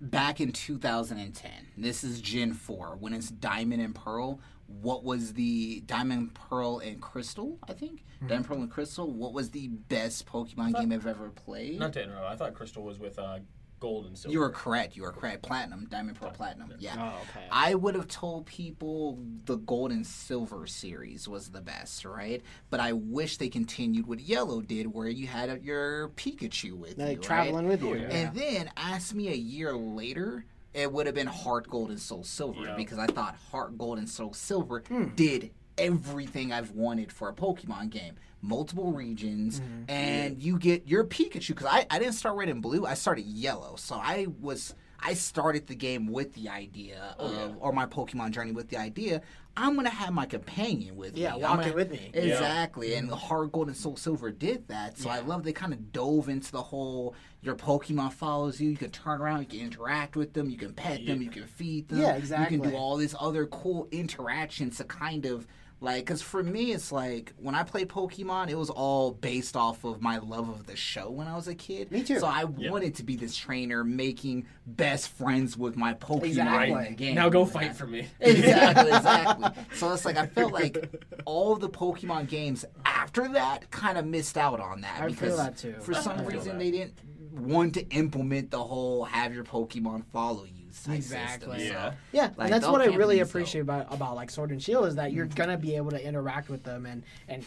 back in 2010, this is Gen 4, when it's Diamond and Pearl, what was the Diamond, Pearl, and Crystal, I think? Diamond, Pearl, and Crystal, what was the best Pokemon thought- game I've ever played? Not to interrupt. I thought Crystal was with uh, gold and silver. you were correct, you were correct. Platinum, Diamond, Pearl, Platinum, yeah. Oh, okay. I would have told people the gold and silver series was the best, right? But I wish they continued what Yellow did, where you had your Pikachu with like you, traveling with you. Oh, yeah. And then ask me a year later, it would have been Heart Gold and Soul Silver Yeah. because I thought Heart Gold and Soul Silver Hmm. did everything I've wanted for a Pokemon game. Multiple regions, Mm-hmm. and you get your Pikachu. Because I, I didn't start red and blue, I started yellow. So I was I started the game with the idea Oh, of, or my Pokemon journey with the idea. I'm gonna have my companion with Yeah, me. walk I'm it gonna- with me. Exactly, and the Heart Gold and Soul Silver did that. So I love they kind of dove into the whole. Your Pokemon follows you. You can turn around. You can interact with them. You can pet them. You can feed them. Yeah, exactly. You can do all this other cool interactions to kind of like. Because for me, it's like when I played Pokemon, it was all based off of my love of the show when I was a kid. Me too. So I Yeah. wanted to be this trainer, making best friends with my Pokemon Exactly. in the game. Now go fight for me. (laughs) Exactly, exactly. (laughs) So it's like I felt like all the Pokemon games after that kind of missed out on that I feel because that too. for some reason that. they didn't want to implement the whole have your Pokemon follow you type Exactly. system. Yeah. So, Yeah, Like, and that's what I really themselves. appreciate about, about like Sword and Shield is that you're gonna be able to interact with them and and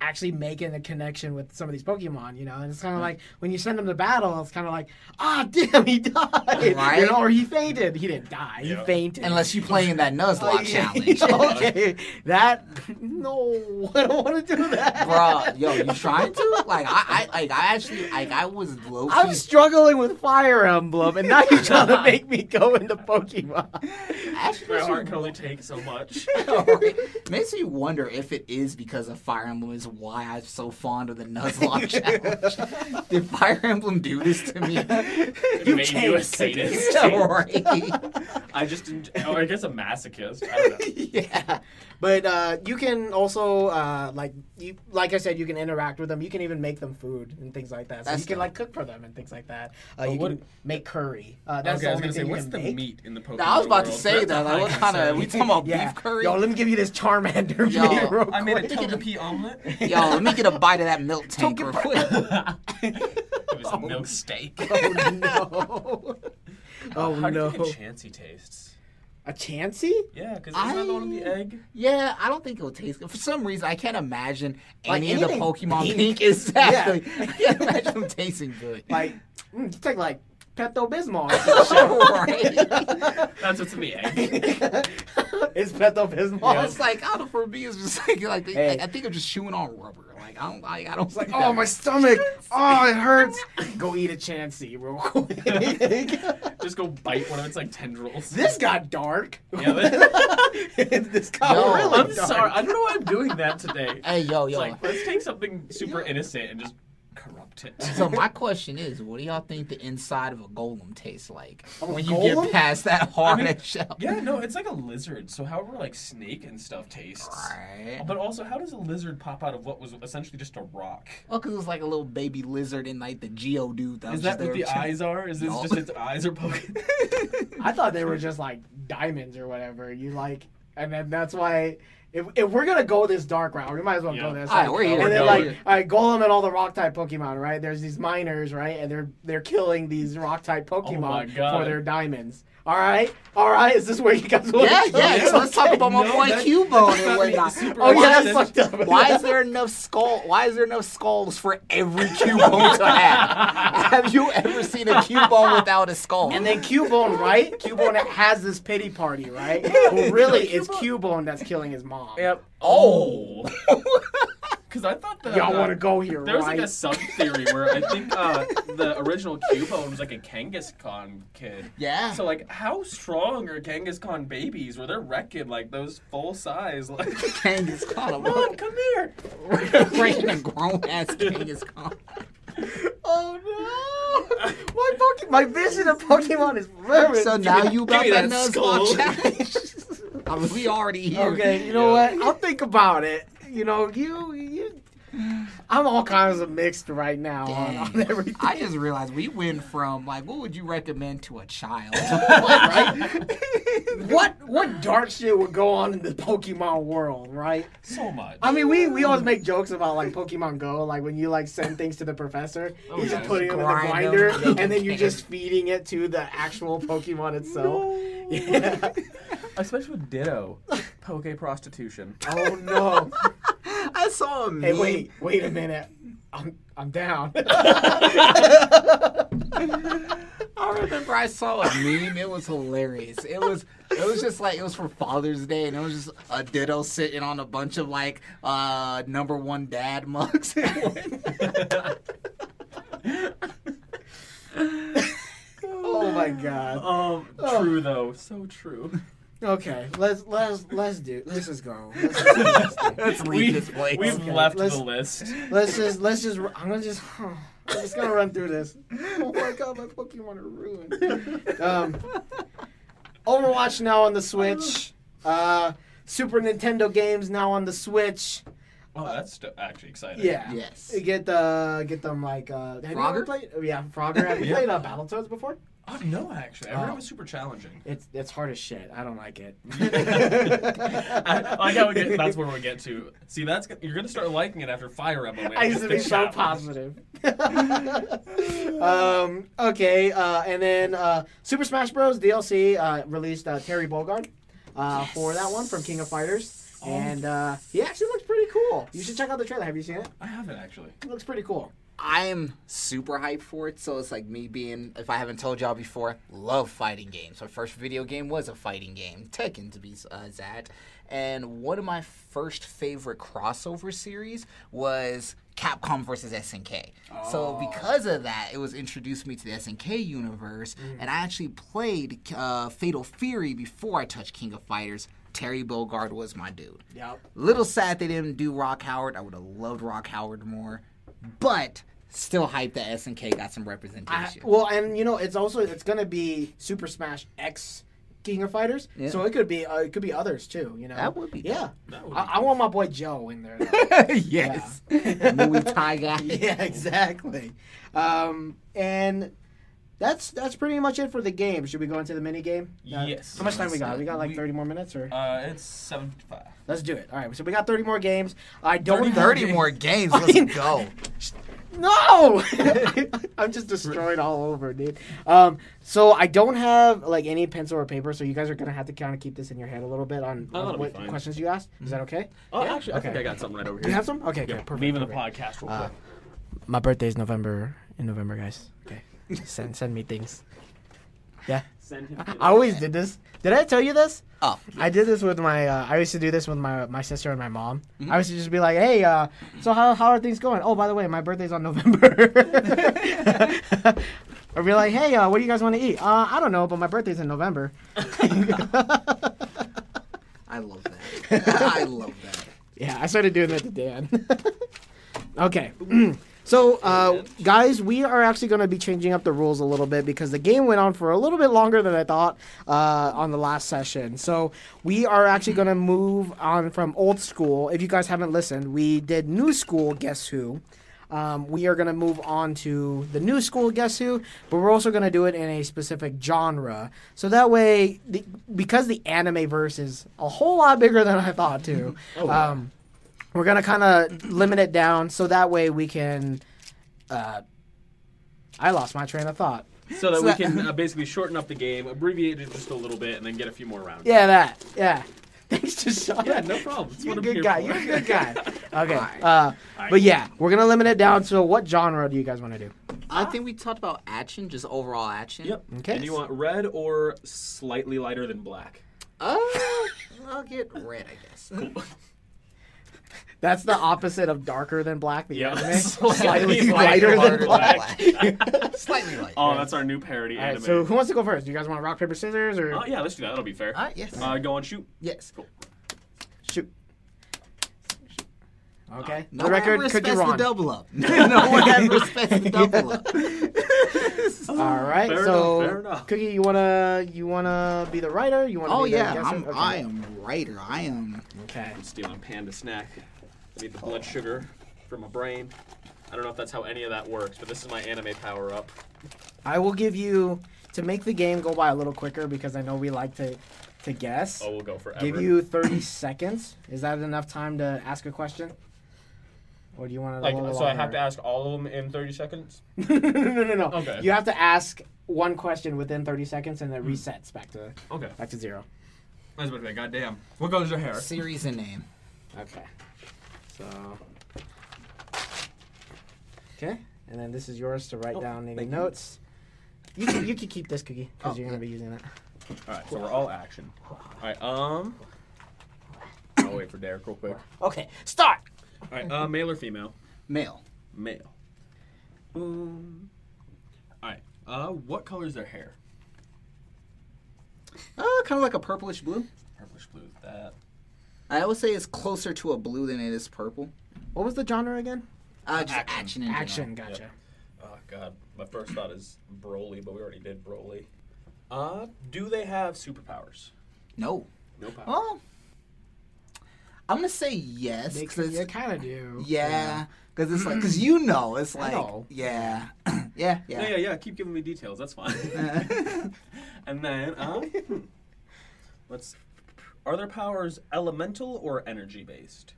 actually making a connection with some of these Pokemon, you know. And it's kind of like when you send them to battle, it's kind of like, ah, (laughs) damn, he died, Right? you know, or he fainted. He didn't die, he Yeah. fainted. unless you play in that Nuzlocke Oh, challenge. (laughs) okay, that no, (laughs) I don't want to do that, Bro, yo, you trying to? Like I, I like I actually like I was low I'm struggling with Fire Emblem, and now you're trying to make me go (laughs) into Pokemon. actually My makes heart you- can only take so much. (laughs) (laughs) Right. Makes me wonder if it is because of Fire Emblem is why I'm so fond of the Nuzlocke challenge. Did Fire Emblem do this to me? It made you a sadist. right. I just, enj- oh, I guess a masochist. I don't know. yeah but uh, you can also uh, like you like i said you can interact with them you can even make them food and things like that so That's you can dope. like cook for them and things like that uh, But you what- can make curry uh, that's okay, the I was gonna say, what's the make. meat in the Pokemon Now, I was about to world? say That's that. Like, what kind of we talking about yeah beef curry? yo let me give you this charmander (laughs) Yo, meat real quick. I made a quick. Togepi omelet. (laughs) Yo, let me get a bite of that Miltank real quick. (laughs) It was a milk steak. oh no oh How no you think a Chansey tastes? a Chansey? Yeah, because isn't that the one with the egg? Yeah, I don't think it'll taste good. For some reason, I can't imagine Like any of the Pokemon pink. pink. Exactly. I can't imagine them tasting good. like mm, it's like like Pepto Bismol. or (laughs) some right. That's what's in the egg. shit. (laughs) it's Pepto Bismol. Well, it's like out of for me, it's just (laughs) like like, Hey. like I think I'm just chewing on rubber. Like I don't like I don't It's like, think oh, that- my stomach. Oh, it hurts. Go eat a Chansey real quick. Just go bite one of its like tendrils. this got dark. Yeah, that- this got Yo. really I'm dark. sorry. I don't know why I'm doing that today. Hey yo It's yo. like let's take something super innocent and just corrupt it. (laughs) so my question is, what do y'all think the inside of a golem tastes like a when you get past that hard mean, (laughs) shell? yeah, no, it's like a lizard. So however like snake and stuff tastes. Right. But also, how does a lizard pop out of what was essentially just a rock? Well, because it's like a little baby lizard in like the Geodude. That Is that what the chilling. eyes are? Is this No. just its eyes are poking? (laughs) I thought they were just like diamonds or whatever. You like, and then that's why if, if we're gonna go this dark route, we might as well Yeah. go this. All right, like- we're here. And then like, here. all right, Golem and all the rock type Pokemon, right? There's these miners, right? And they're they're killing these rock type oh Pokemon God. for their diamonds. All right, all right. Is this where you guys want? Yeah, to go? yeah. So let's talk (laughs) about my No, boy that- Cubone and that whatnot. makes Oh yeah, Why that's is- fucked up. Why is there enough skull? Why is there enough skulls for every Cubone to have? (laughs) Have you ever seen a Cubone without a skull? And then Cubone, right? Cubone has this pity party, right? (laughs) Well, really, it's Cubone that's killing his mom. Yep. Oh. Because I thought the Y'all the- want to go here, There was right? like a sub theory where I think uh, the original Cubone was like a Kangaskhan kid. yeah. So like, how strong are Kangaskhan babies? Where they're wrecking like those full size? Like, Kangaskhan, a mom, come here. (laughs) Bringing a grown ass Kangaskhan. (laughs) Oh no! My Poke- my vision of Pokemon is ruined. So now you got that that Nuzlocke skull. challenge. I (laughs) mean, we already here. Okay, you know Yeah. what? I'll think about it. You know, you you. I'm all kinds of mixed right now on, on everything. I just realized we went from like, what would you recommend to a child? (laughs) right? what what dark shit would go on in the Pokemon world, right? So much. I mean, we, we always make jokes about like Pokemon Go, like when you like send things to the professor, Oh, he's yeah. just putting them in the grinder, them. and then you're just feeding it to the actual Pokemon itself. (laughs) Yeah. Especially with Ditto, Poke prostitution. Oh no! (laughs) I saw a meme. Hey, wait, wait a minute. I'm I'm down. (laughs) I remember I saw a meme. It was hilarious. It was it was just like it was for Father's Day, and it was just a ditto sitting on a bunch of like uh number one dad mugs. (laughs) oh my god. Um, true though, so true. Okay, let's let's let's do let's just go. Let's (laughs) just, let's, do- Let's leave this place. we've Okay, left the list. let's just let's just I'm gonna just (sighs) I'm just gonna run through this. Oh my god, my Pokemon are ruined. Um, Overwatch now on the Switch. (laughs) Uh, Super Nintendo games now on the Switch. Oh, that's st- actually exciting. Yeah. Yes. You Get the get them like uh have you ever Frogger? played oh, yeah, Frogger. Have you (laughs) Yeah. played uh, Battletoads before? Oh no, actually, I heard Oh. it was super challenging. It's it's hard as shit. I don't like it. (laughs) I, how we get, that's where we get to. See, that's you're gonna start liking it after Fire Emblem. I used to be so positive. (laughs) um, okay, uh, and then uh, Super Smash Bros. DLC uh, released uh, Terry Bogard uh, for that one from King of Fighters, Oh. and uh, he actually looks pretty cool. You should check out the trailer. Have you seen it? I haven't actually. It looks pretty cool. I'm super hyped for it. So it's like me being, if I haven't told y'all before, love fighting games. My first video game was a fighting game, Tekken to be uh, exact. And one of my first favorite crossover series was Capcom versus SNK. So because of that, it was introduced me to the SNK universe, and I actually played uh, Fatal Fury before I touched King of Fighters. Terry Bogard was my dude. Yep. Little sad they didn't do Rock Howard. I would have loved Rock Howard more, but still hyped that SNK got some I, representation. well, and you know, it's also it's gonna be Super Smash X King of Fighters, Yeah. so it could be uh, it could be others too. You know, That would be yeah. Would I, be I want my boy Joe in there. (laughs) yes, Yeah. Muay Thai guy. (laughs) yeah, exactly. Um, and that's that's pretty much it for the game. Should we go into the mini game? Uh, Yes. How much time we got? We got like We- thirty more minutes, or Uh, it's seven fifty-five. let's do it. All right. So we got thirty more games. I don't have- 30 more games. (laughs) I Let's mean- go. (laughs) No, (laughs) I'm just destroyed all over, dude. Um, so I don't have like any pencil or paper, so you guys are gonna have to kind of keep this in your head a little bit on, Oh, on what questions you asked. Is that okay? Oh, actually, I Okay. think I got something right over here. You have some? Okay, Yeah, okay, perfect. leaving the podcast real Uh, quick. My birthday's November in November, guys. Okay, send send me things. Yeah. Send him. I always did this. Did I tell you this? Oh, I did this with my. Uh, I used to do this with my my sister and my mom. Mm-hmm. I used to just be like, "Hey, uh, so how how are things going? Oh, by the way, my birthday's on November." (laughs) or be like, "Hey, uh, what do you guys want to eat? Uh, I don't know, but my birthday's in November." (laughs) I love that. I love that. Yeah, I started doing that to Dan. (laughs) okay. (clears throat) so, uh, guys, we are actually going to be changing up the rules a little bit because the game went on for a little bit longer than I thought uh, on the last session. So, we are actually going to move on from old school. If you guys haven't listened, we did new school Guess Who. um, we are going to move on to the new school Guess Who, but we're also going to do it in a specific genre. So that way, the, because the anime verse is a whole lot bigger than I thought too, (laughs) Oh, wow. um, we're going to kind of limit it down so that way we can. Uh, I lost my train of thought. So that So we that- can uh, basically shorten up the game, abbreviate it just a little bit, and then get a few more rounds. Yeah, that. Yeah. (laughs) Thanks to Sean. Yeah, no problem. That's You're a good guy. for. You're a good guy. (laughs) Okay. Alright. Uh, but yeah, we're gonna limit it down. So, what genre do you guys want to do? I think we talked about action, just overall action. Yep. Okay. And you want red or slightly lighter than black? Uh, I'll get red, I guess. (laughs) That's the opposite of darker than black. The Yeah. anime. (laughs) Slightly Slightly lighter lighter than than black. (laughs) Slightly light. Oh, that's our new parody All right. anime. So, who wants to go first? Do you guys want to rock paper scissors or Oh yeah, let's do that. That'll be fair. All right, yes. Uh, go on, shoot. yes. Cool. Shoot? Okay. Uh, no the record, (laughs) one Cookie respects the double up. no one ever respects the double up. All right. Fair so, enough, fair enough. Cookie, you wanna you wanna be the writer? You wanna Oh be yeah, guesser? I'm, Okay. I am writer. I am. Okay. I'm stealing panda snack. Need the blood sugar from my brain. I don't know if that's how any of that works, but this is my anime power up. I will give you to make the game go by a little quicker because I know we like to to guess. Oh, we'll go forever. give you 30 seconds. Is that enough time to ask a question? Or do you want to like, so I have to ask all of them in 30 seconds. (laughs) no, no, no, no, no. Okay. You have to ask one question within 30 seconds and it hmm. resets back to Okay. back to zero. I was about to say, goddamn. What color is your hair? Series and name. Okay. So Okay. And then this is yours to write Oh, down any thank you. notes. You can, you can keep this cookie because Oh, you're going to yeah. be using it. All right, so we're all action. All right, um. I'll wait for Derek real quick. Okay. Start. All right, uh, male or female? Male. Male. Boom. All right, uh, what color is their hair? Uh, kind of like a purplish blue. Purplish blue. That. I would say it's closer to a blue than it is purple. What was the genre again? Uh, just Action. action. in general. Action. Gotcha. Oh God, my first thought is Broly, but we already did Broly. Uh, do they have superpowers? No. No power. Well, I'm gonna say yes. They, 'cause it's- kind of do. yeah, because it's like because (clears throat) you know it's I like know. yeah, (clears throat) yeah, Yeah, yeah. yeah, yeah. Keep giving me details. That's fine. (laughs) (laughs) and then, uh, hmm, (laughs) let's. Are their powers elemental or energy based?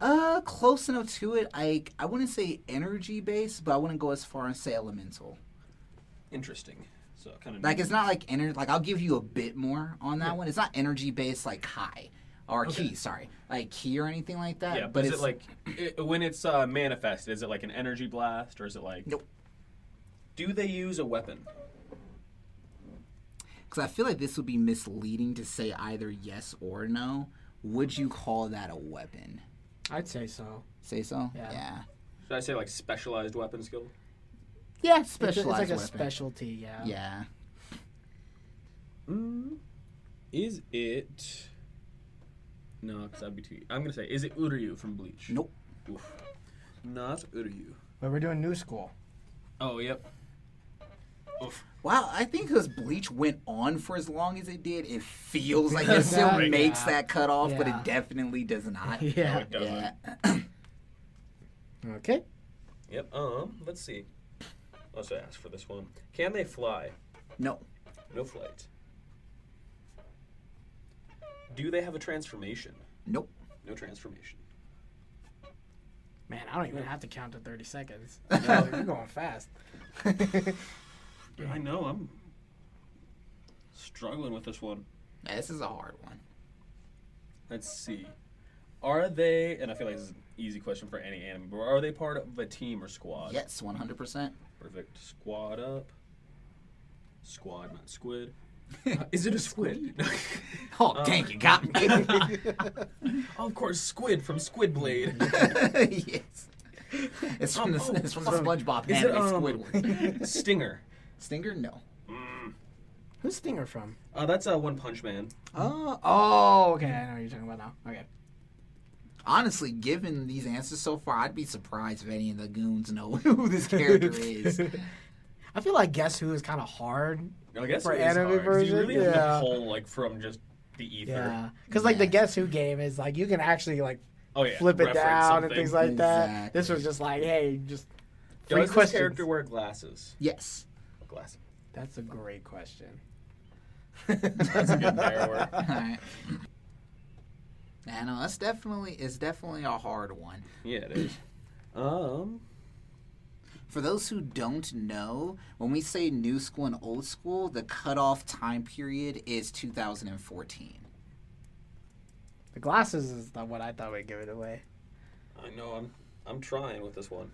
Uh, close enough to it. I I wouldn't say energy based, but I wouldn't go as far as say elemental. Interesting. So kind of Like it's not like energy. Like I'll give you a bit more on that Yeah. one. It's not energy based like high or Okay. ki. Sorry, like ki or anything like that. Yeah, but, but is it's it like it, when it's uh, manifested? Is it like an energy blast, or is it like? Nope. Do they use a weapon? Because I feel like this would be misleading to say either yes or no. Would you call that a weapon? I'd say so. Say so. Yeah. Yeah. Should I say like specialized weapon skill? Yeah. Specialized it's like a weapon. specialty, yeah. Yeah. Mm, is it? No, because that'd be too. I'm gonna say, is it Uryu from Bleach? Nope. Oof. Not Uryu. But we're doing new school. Oh, yep. Oof. Wow, I think because Bleach went on for as long as it did, it feels like it (laughs) still Yeah. makes that cut off, but it definitely does (laughs) not. No, Yeah. it doesn't. Yeah. Okay. Yep. Um. Let's see. Let's ask for this one. Can they fly? no. No flight. Do they have a transformation? Nope. No transformation. Man, I don't even have to count to 30 seconds. (laughs) You're going fast. I know. I'm struggling with this one. Yeah, this is a hard one. Let's see. Are they? And I feel like this is an easy question for any anime. But are they part of a team or squad? Yes, 100%. Perfect. Squad up. Squad, not squid. (laughs) Uh, is it a squid? (laughs) Oh, Uh, dang, you got me. oh, (laughs) of course, squid from Squid Blade. yes. It's from, the, Oh, it's from the. SpongeBob Is it anime um, Squidward. Stinger? Stinger? No. Mm. Who's Stinger from? Uh, that's a uh, One Punch Man. Oh, oh, okay. I know what you're talking about now. Okay. Honestly, given these answers so far, I'd be surprised if any of the goons know (laughs) who this character (laughs) is. I feel like Guess Who is kind of hard. I guess For it is anime hard, 'cause version, You really have yeah. to pull like from just the ether. Yeah. Because, like, the Guess Who game is, like, you can actually, like, Oh yeah, flip it reference down and things like that. This was just like, hey, just three Does this questions. character wear glasses? Yes. Glasses. That's a great question. (laughs) That's a good narrower. (laughs) All right. Yeah, no, that's definitely is definitely a hard one. Yeah, it is. (clears throat) Um, For those who don't know, when we say new school and old school, the cutoff time period is 2014. The glasses is not what I thought would give it away. I know I'm I'm trying with this one.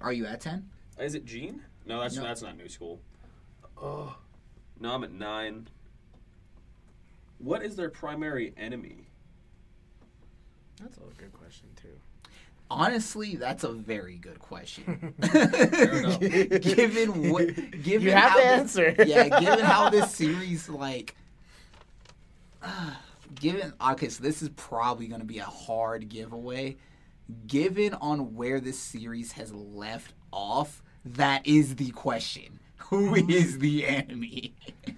Are you at 10? Is it Gene? No, that's No. that's not new school. Oh, no, I'm at nine. What is their primary enemy? That's a good question too. Honestly, that's a very good question. (laughs) (laughs) given what, (laughs) given You have how to this- answer. yeah, given how this series like, (sighs) given okay, so this is probably going to be a hard giveaway. Given on where this series has left off, that is the question: (laughs) Who is the enemy? (laughs)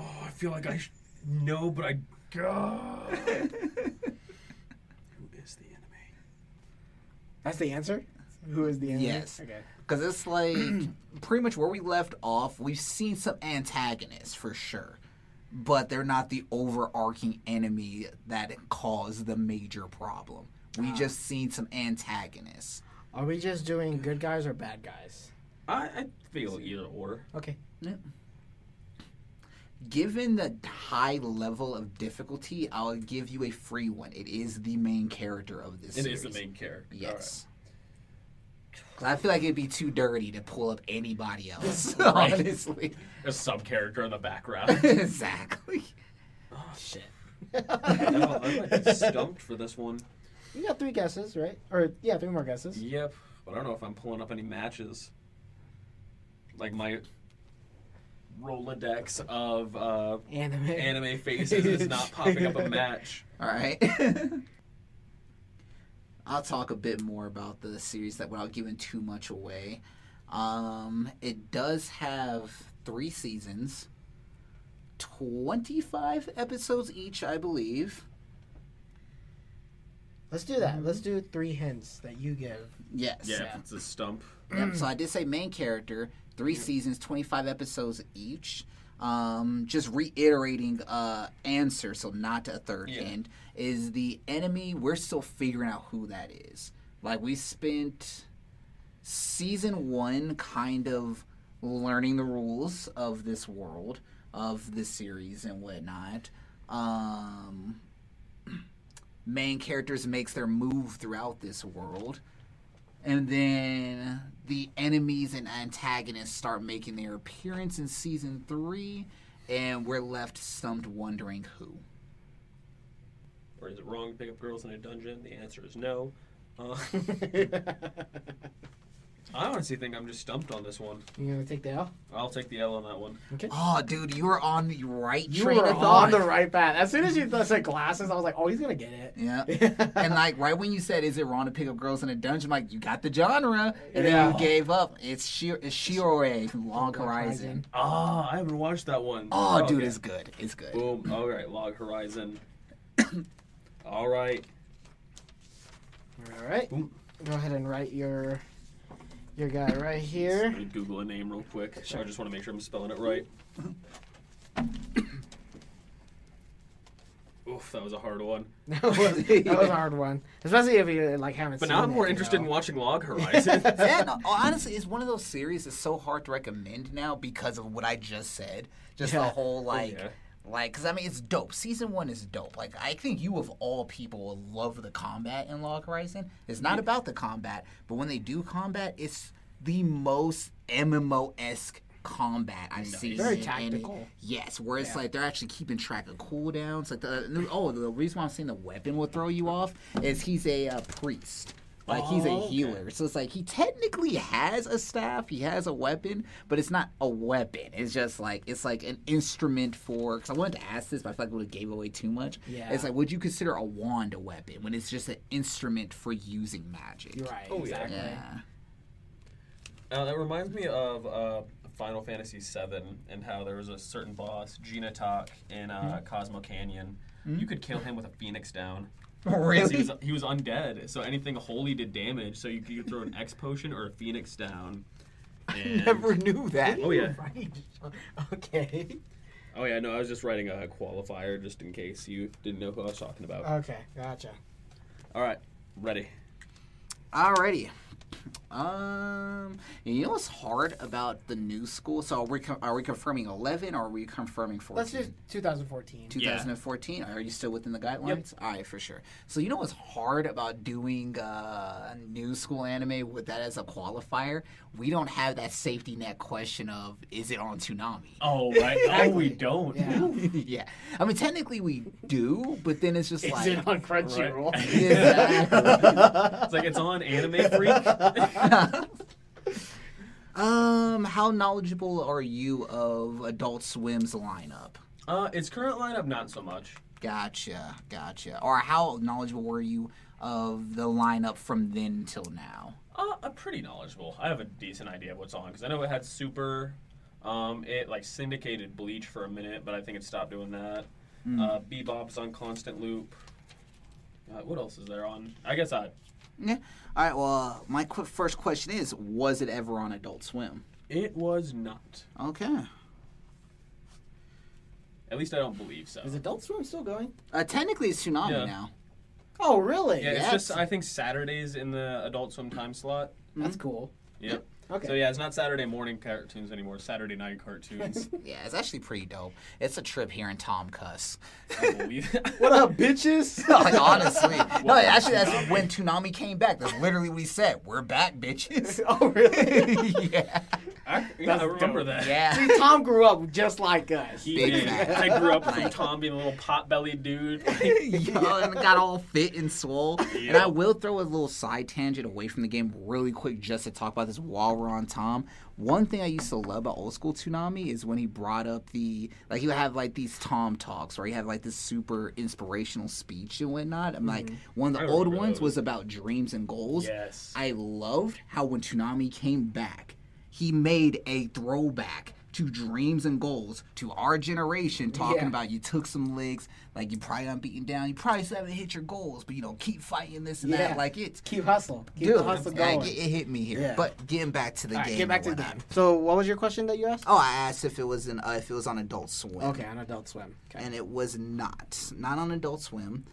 Oh, I feel like I sh- know, but I. God. (laughs) Who is the enemy? That's the answer. Who is the enemy? Yes. Okay. Because it's like (clears throat) pretty much where we left off. We've seen some antagonists for sure, but they're not the overarching enemy that caused the major problem. We ah. just seen some antagonists. Are we just doing good guys or bad guys? I, I feel either or. Okay. Given the high level of difficulty, I'll give you a free one. It is the main character of this. It is series. the main character. Yes. 'Cause I feel like it'd be too dirty to pull up anybody (laughs) else. Right. Honestly, A sub character in the background. (laughs) exactly. Oh shit. (laughs) I might be stumped for this one. You got three guesses, right? Or yeah, three more guesses. Yep, but I don't know if I'm pulling up any matches. Like my Rolodex of uh, Anime. anime faces is not (laughs) popping up a match. All right. (laughs) I'll talk a bit more about the series that without giving too much away. Um, it does have three seasons, 25 episodes each, I believe. Let's do that. Let's do three hints that you give. Yes. Yeah, if it's a stump. Yep, so I did say main character, three seasons, 25 episodes each. Um, just reiterating uh, answer, so not a third Yeah. hint, is the enemy. We're still figuring out who that is. Like, we spent season one kind of learning the rules of this world, of this series, and whatnot. Um, (clears throat) main characters makes their move throughout this world and then the enemies and antagonists start making their appearance in season three, and we're left stumped wondering who. Or is it wrong to pick up girls in a dungeon? The answer is no. Uh, (laughs) (laughs) I honestly think I'm just stumped on this one. You gonna take the L? I'll take the L on that one. Okay. Oh, dude, you were on the right You train were of on thought. the right path. As soon as you said glasses, I was like, "Oh, he's gonna get it." Yeah. and like right when you said, "Is it wrong to pick up girls in a dungeon?" I'm like you got the genre, and then Yeah. you gave up. It's Shir- it's Shiroe from Log Horizon. Ah, I haven't watched that one. Oh, dude, okay. it's good. It's good. Boom. All right, Log Horizon. (coughs) All right. All right. Boom. Go ahead and write your your guy right here. Let me Google a name real quick. I just want to make sure I'm spelling it right. (coughs) Oof, that was a hard one. (laughs) that, was, that was a hard one, especially if you like haven't. But seen now I'm it, more you interested in watching Log (laughs) Horizon. (laughs) yeah, no, honestly, it's one of those series that's so hard to recommend now because of what I just said. Just the whole oh, like, yeah. Like, because I mean, it's dope. Season one is dope. Like, I think you of all people will love the combat in Log Horizon. It's not about the combat, but when they do combat, it's the most MMO esque combat I've seen. Very tactical. Yes, where it's Yeah. like they're actually keeping track of cooldowns. Like the oh, the reason why I'm saying the weapon will throw you off is he's a uh, priest. Like he's a Oh, okay. healer, so it's like he technically has a staff, he has a weapon, but it's not a weapon. It's just like it's like an instrument for. Because I wanted to ask this, but I feel like it would have gave away too much. Yeah. It's like, would you consider a wand a weapon when it's just an instrument for using magic? Right. Oh, yeah. exactly. Yeah. Uh, that reminds me of uh, Final Fantasy VII and how there was a certain boss, Gi Nattak, in uh, Cosmo Canyon. You could kill him with a Phoenix down. (laughs) Really? He was, he was undead, so anything holy did damage. So you could throw an X potion or a Phoenix down. And... Never knew that. Oh yeah. Right. (laughs) Okay. Oh yeah. No, I was just writing a qualifier just in case you didn't know who I was talking about. Okay. Gotcha. All right, ready. Alrighty. Um, you know what's hard about the new school? So are we, co- are we confirming 11 or are we confirming 14? Let's just 2014. 2014. Are you still within the guidelines? All right, for sure. So you know what's hard about doing uh, a new school anime with that as a qualifier? We don't have that safety net question of is it on Toonami? Oh right. (laughs) Oh, we don't. Yeah. (laughs) yeah, I mean technically we do, but then it's just Is like it on Crunchyroll? (laughs) Exactly. It's like it's on Anime Freak. (laughs) um, how knowledgeable are you of Adult Swim's lineup? uh, its current lineup, not so much. Gotcha, gotcha. Or how knowledgeable were you of the lineup from then till now? Uh, I'm pretty knowledgeable. I have a decent idea of what's on because I know it had Super. Um, it like syndicated Bleach for a minute, but I think it stopped doing that. Uh, Bebop's on constant loop. Uh, what else is there on? I guess I. Yeah. All right. Well, my qu- first question is: Was it ever on Adult Swim? It was not. Okay. At least I don't believe so. Is Adult Swim still going? Uh, technically, it's Toonami Yeah. now. Oh, really? Yeah, it's Yeah, just I think Saturdays in the Adult Swim time slot. That's cool. Yep. Okay. So yeah, it's not Saturday morning cartoons anymore. Saturday night cartoons. (laughs) Yeah, it's actually pretty dope. It's a trip hearing Tom cuss. (laughs) What up, bitches? (laughs) like honestly, no. Actually, that's when Toonami came back. That's literally what he said. We're back, bitches. oh, really? yeah. I, yeah, I remember dope. that. Yeah. See, Tom grew up just like us. He Big did. fat. I grew up from Like- Tom being a little pot-bellied dude. (laughs) Yo, and got all fit and swole. And I will throw a little side tangent away from the game really quick just to talk about this while we're on Tom. One thing I used to love about old school Toonami is when he brought up the like he would have like these Tom talks where he had like this super inspirational speech and whatnot. I'm like mm-hmm. one of I the old ones those. was about dreams and goals. yes. I loved how when Toonami came back, he made a throwback to dreams and goals to our generation, talking Yeah. about you took some legs, like you probably got beaten down, you probably still haven't hit your goals, but you know, keep fighting this and Yeah. that. Like it's Keep hustle. Keep dude, the hustle yeah, going. it, it hit me here. Yeah. But getting back to the All right, game. get back to the game. So, what was your question that you asked? Oh, I asked if it was an uh, if it was on Adult Swim. Okay, on Adult Swim. Okay. And it was not. Not on Adult Swim.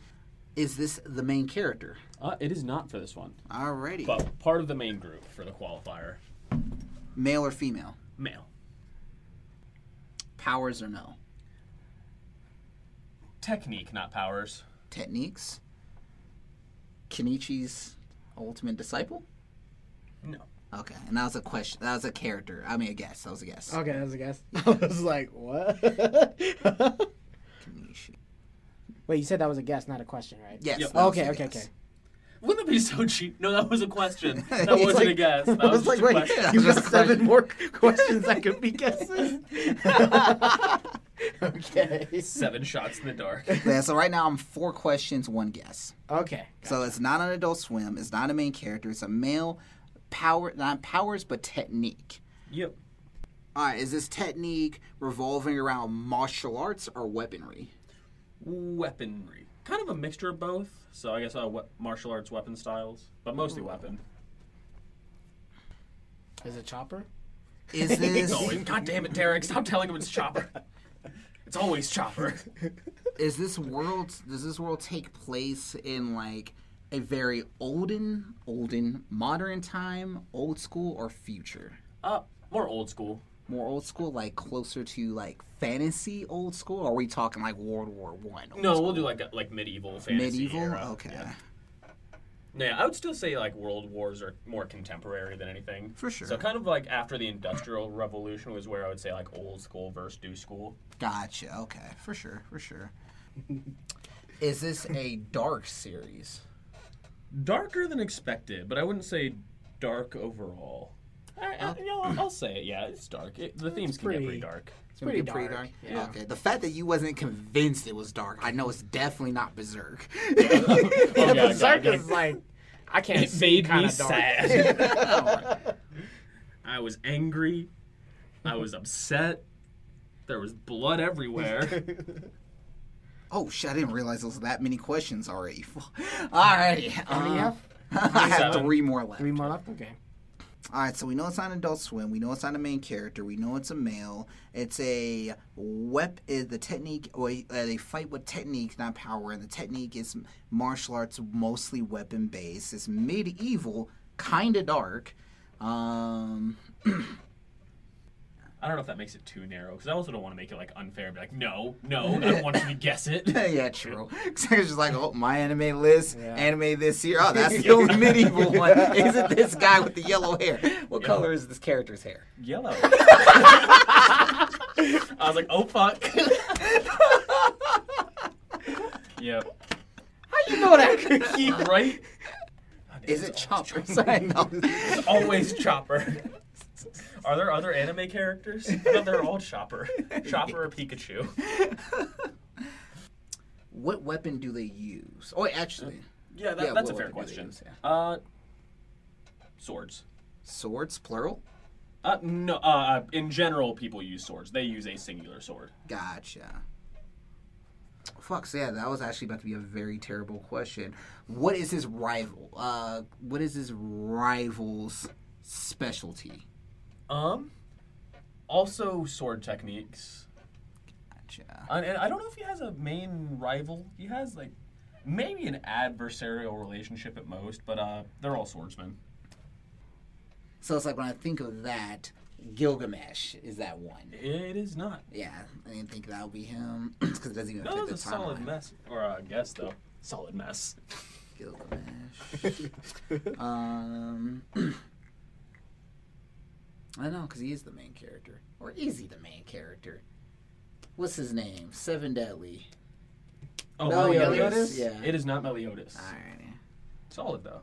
Is this the main character? Uh, it is not for this one, Alrighty. but part of the main group for the qualifier. Male or female? Male. Powers or no? Technique, not powers. techniques. Kenichi's ultimate disciple. No. Okay, and that was a question. That was a character. I mean, a guess. That was a guess. okay, that was a guess. (laughs) I was like, what? (laughs) Kenichi. Wait, you said that was a guess, not a question, right? Yes. Yep. that Okay, okay, guess. okay. Wouldn't it be so cheap? No, that was a question. (laughs) That wasn't a guess. That I was, was like, a wait, question. You Just got seven more questions that could be guesses. (laughs) okay. Seven shots in the dark. Yeah, so right now I'm four questions, one guess. Okay. So it's not an Adult Swim. It's not a main character. It's a male power, not powers, but technique. Yep. All right, is this technique revolving around martial arts or weaponry? Weaponry. Kind of a mixture of both. So I guess uh, we- martial arts weapon styles, but mostly weapon. Is it Chopper? Is (laughs) It's this always, God damn it, Derek! Stop telling him it's Chopper. It's always Chopper. is this world does this world take place in like a very olden olden modern time old school or future Uh, more old school. More old school like closer to like fantasy old school or are we talking like world war one No, school? we'll do like a, like medieval fantasy. medieval era. okay Yeah. Yeah, I would still say like world wars are more contemporary than anything. For sure. So kind of like after the industrial revolution was where I would say like old school versus new school. gotcha okay for sure for sure (laughs) is this a dark series Darker than expected, but I wouldn't say dark overall. I, I, you know, I'll, I'll say it. Yeah, it's dark. It, the themes can pretty- get pretty dark. It's pretty Pretty dark. dark. Yeah. Okay. The fact that you wasn't convinced it was dark, I know it's definitely not Berserk. (laughs) Yeah, (laughs) yeah, Berserk yeah, is like, I can't It see made kind me of dark. sad. (laughs) I was angry. I was upset. There was blood everywhere. Oh shit! I didn't realize there was that many questions already. Alrighty. How many you uh, have? I have Seven. three more left. Three more left. Okay. All right, so we know it's not Adult Swim. We know it's not a main character. We know it's a male. It's a wep. Is the technique? Or uh, they fight with technique, not power. And the technique is martial arts, mostly weapon based. It's medieval, kind of dark. Um, (clears throat) I don't know if that makes it too narrow because I also don't want to make it like unfair. Be like, no, no, I don't want you to guess it. (laughs) yeah, true. (laughs) Because it's just like, oh, my anime list, Yeah. anime this year. Oh, that's (laughs) the only medieval one. Is it this guy with the yellow hair? What Yeah. color is this character's hair? Yellow. I was like, oh fuck. yep. How you know that cookie? Right. Is it Chopper? Sorry, no. It's always Chopper. Are there other anime characters? I thought they're all Chopper. (laughs) Chopper or Pikachu. (laughs) What weapon do they use? Oh, actually, Yeah, that, Yeah, that's a fair weapon do they question. use, Uh, swords. swords, plural. Uh, no. Uh, in general, people use swords. They use a singular sword. Gotcha. Fuck, so yeah, that was actually about to be a very terrible question. What is his rival? Uh, what is his rival's specialty? Um. Also, sword techniques. Gotcha. And and I don't know if he has a main rival. He has like maybe an adversarial relationship at most, but uh, they're all swordsmen. So it's like when I think of that, Gilgamesh is that one. It is not. Yeah, I didn't think that would be him (clears throat) because it doesn't even that's the a solid mess, or a guess though. Solid mess. Gilgamesh. (laughs) um, (clears throat) I don't know because he is the main character, or is he the main character? What's his name? Seven Deadly. Oh, Meliodas? Meliodas? Yeah. It is not Meliodas. Alright. Solid though.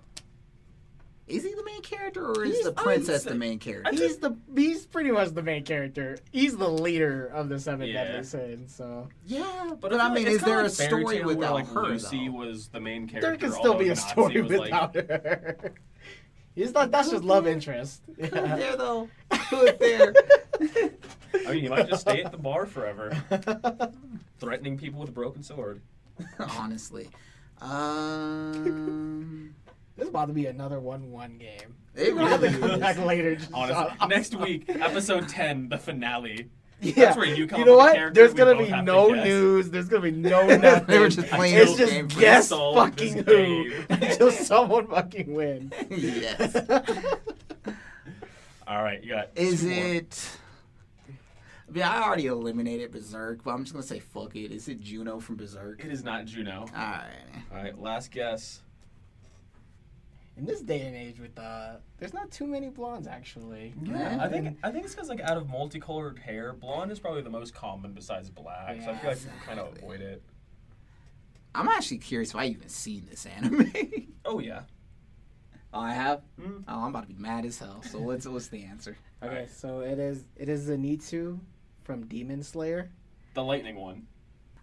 Is he the main character, or is He's- the princess say- the main character? He's the he's pretty much the main character. He's the leader of the seven Yeah. deadly sins. So yeah, but, feel I like mean, it's is there a like Fairy story Tail where, without like her? Lucy though? was the main character. there can still be a story was, like- without her. (laughs) He's not. That's just love interest. Yeah. there though? Who's there? I mean, he might just stay at the bar forever, (laughs) threatening people with a broken sword. (laughs) Honestly, um, This is about to be another one-one game. it We're gonna really come is. back later. just Honestly, (laughs) next week, episode ten, the finale. Yeah. That's where you come You up know with a what? character There's we gonna both be have to no guess. news. There's gonna be no nothing. They were just playing it's this just game for guess solve fucking this who game. until someone fucking wins. yes. All right, you got. Is two it? I mean, I already eliminated Berserk, but I'm just gonna say fuck it. Is it Juno from Berserk? It is not Juno. All right. All right, last guess. In this day and age, with uh, there's not too many blondes actually. Yeah. I think I think it's because like out of multicolored hair, blonde is probably the most common besides black. so I feel like we can kind of avoid it. I'm actually curious if I even seen this anime. Oh yeah. Oh, I have. Mm. Oh, I'm about to be mad as hell. So what's what's the answer? (laughs) Okay, Alright. so it is it is Zenitsu from Demon Slayer. The lightning one.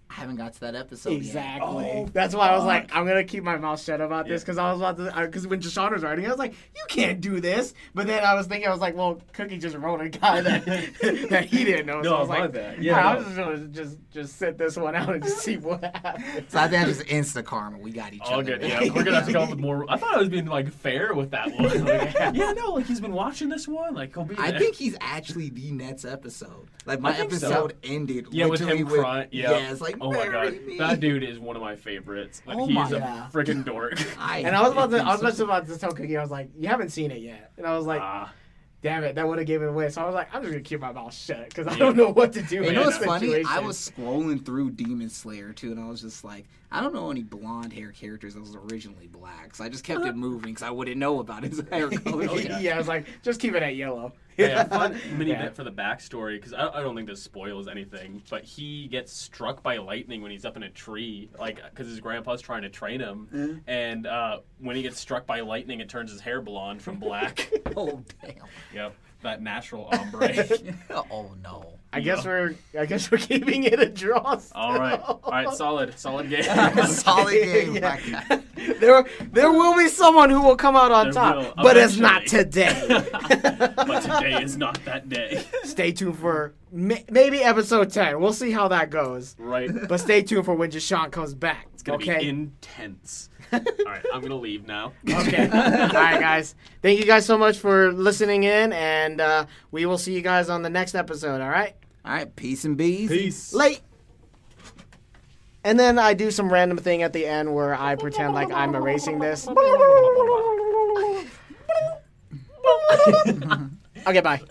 I haven't got to that episode exactly. Oh, That's why I was like. I'm gonna keep my mouth shut about this Yeah. because I was about to. Because when Jashawn was writing, I was like, you can't do this. But then I was thinking, I was like, well, Cookie just wrote a guy that (laughs) that he didn't know. so No, I was like, bad. yeah, Yeah, I no. was just gonna just just sit this one out and just see (laughs) what happens. So I think I just insta karma. We got each All other. good. Yeah, we're gonna have to come up with more. I thought I was being like fair with that one. (laughs) Like, yeah, no, like he's been watching this one. Like he'll be. I think he's actually the next episode. Like my I think so. episode ended. Yeah, with literally him crying. Yeah. Yeah, it's like (laughs) oh my god, me." that dude is one of my favorites. Like Oh he's my a God. freaking dork. (laughs) I And I was about to, I was just so- about to tell Cookie, I was like, you haven't seen it yet, and I was like, Ah, damn it, that would have given it away. So I was like, I'm just gonna keep my mouth shut because I don't know what to do. You in know what's funny? I was scrolling through Demon Slayer too, and I was just like, I don't know any blonde hair characters that was originally black, so I just kept it (laughs) moving because I wouldn't know about his hair color. Yeah. yeah. I was like, just keep it at yellow. Yeah, fun (laughs) mini Yeah. bit for the backstory because I, I don't think this spoils anything. But he gets struck by lightning when he's up in a tree, like because his grandpa's trying to train him. Mm-hmm. And uh, when he gets struck by lightning, it turns his hair blonde from black. (laughs) oh damn! yep, that natural ombre. (laughs) (laughs) oh no! I guess we're, I guess we're keeping it a draw. (laughs) All right, still. all right, solid, solid game. Solid game, Yeah. there, there will be someone who will come out on There top, will, but it's not today. but today is not that day. stay tuned for may- maybe episode 10. We'll see how that goes. Right. But stay tuned for when Jashawn comes back. It's gonna okay? be intense. All right, I'm gonna leave now. (laughs) Okay. All right, guys. Thank you guys so much for listening in, and uh, we will see you guys on the next episode. All right. All right, peace and bees. Peace. Late. And then I do some random thing at the end where I pretend like I'm erasing this. (laughs) (laughs) okay, bye.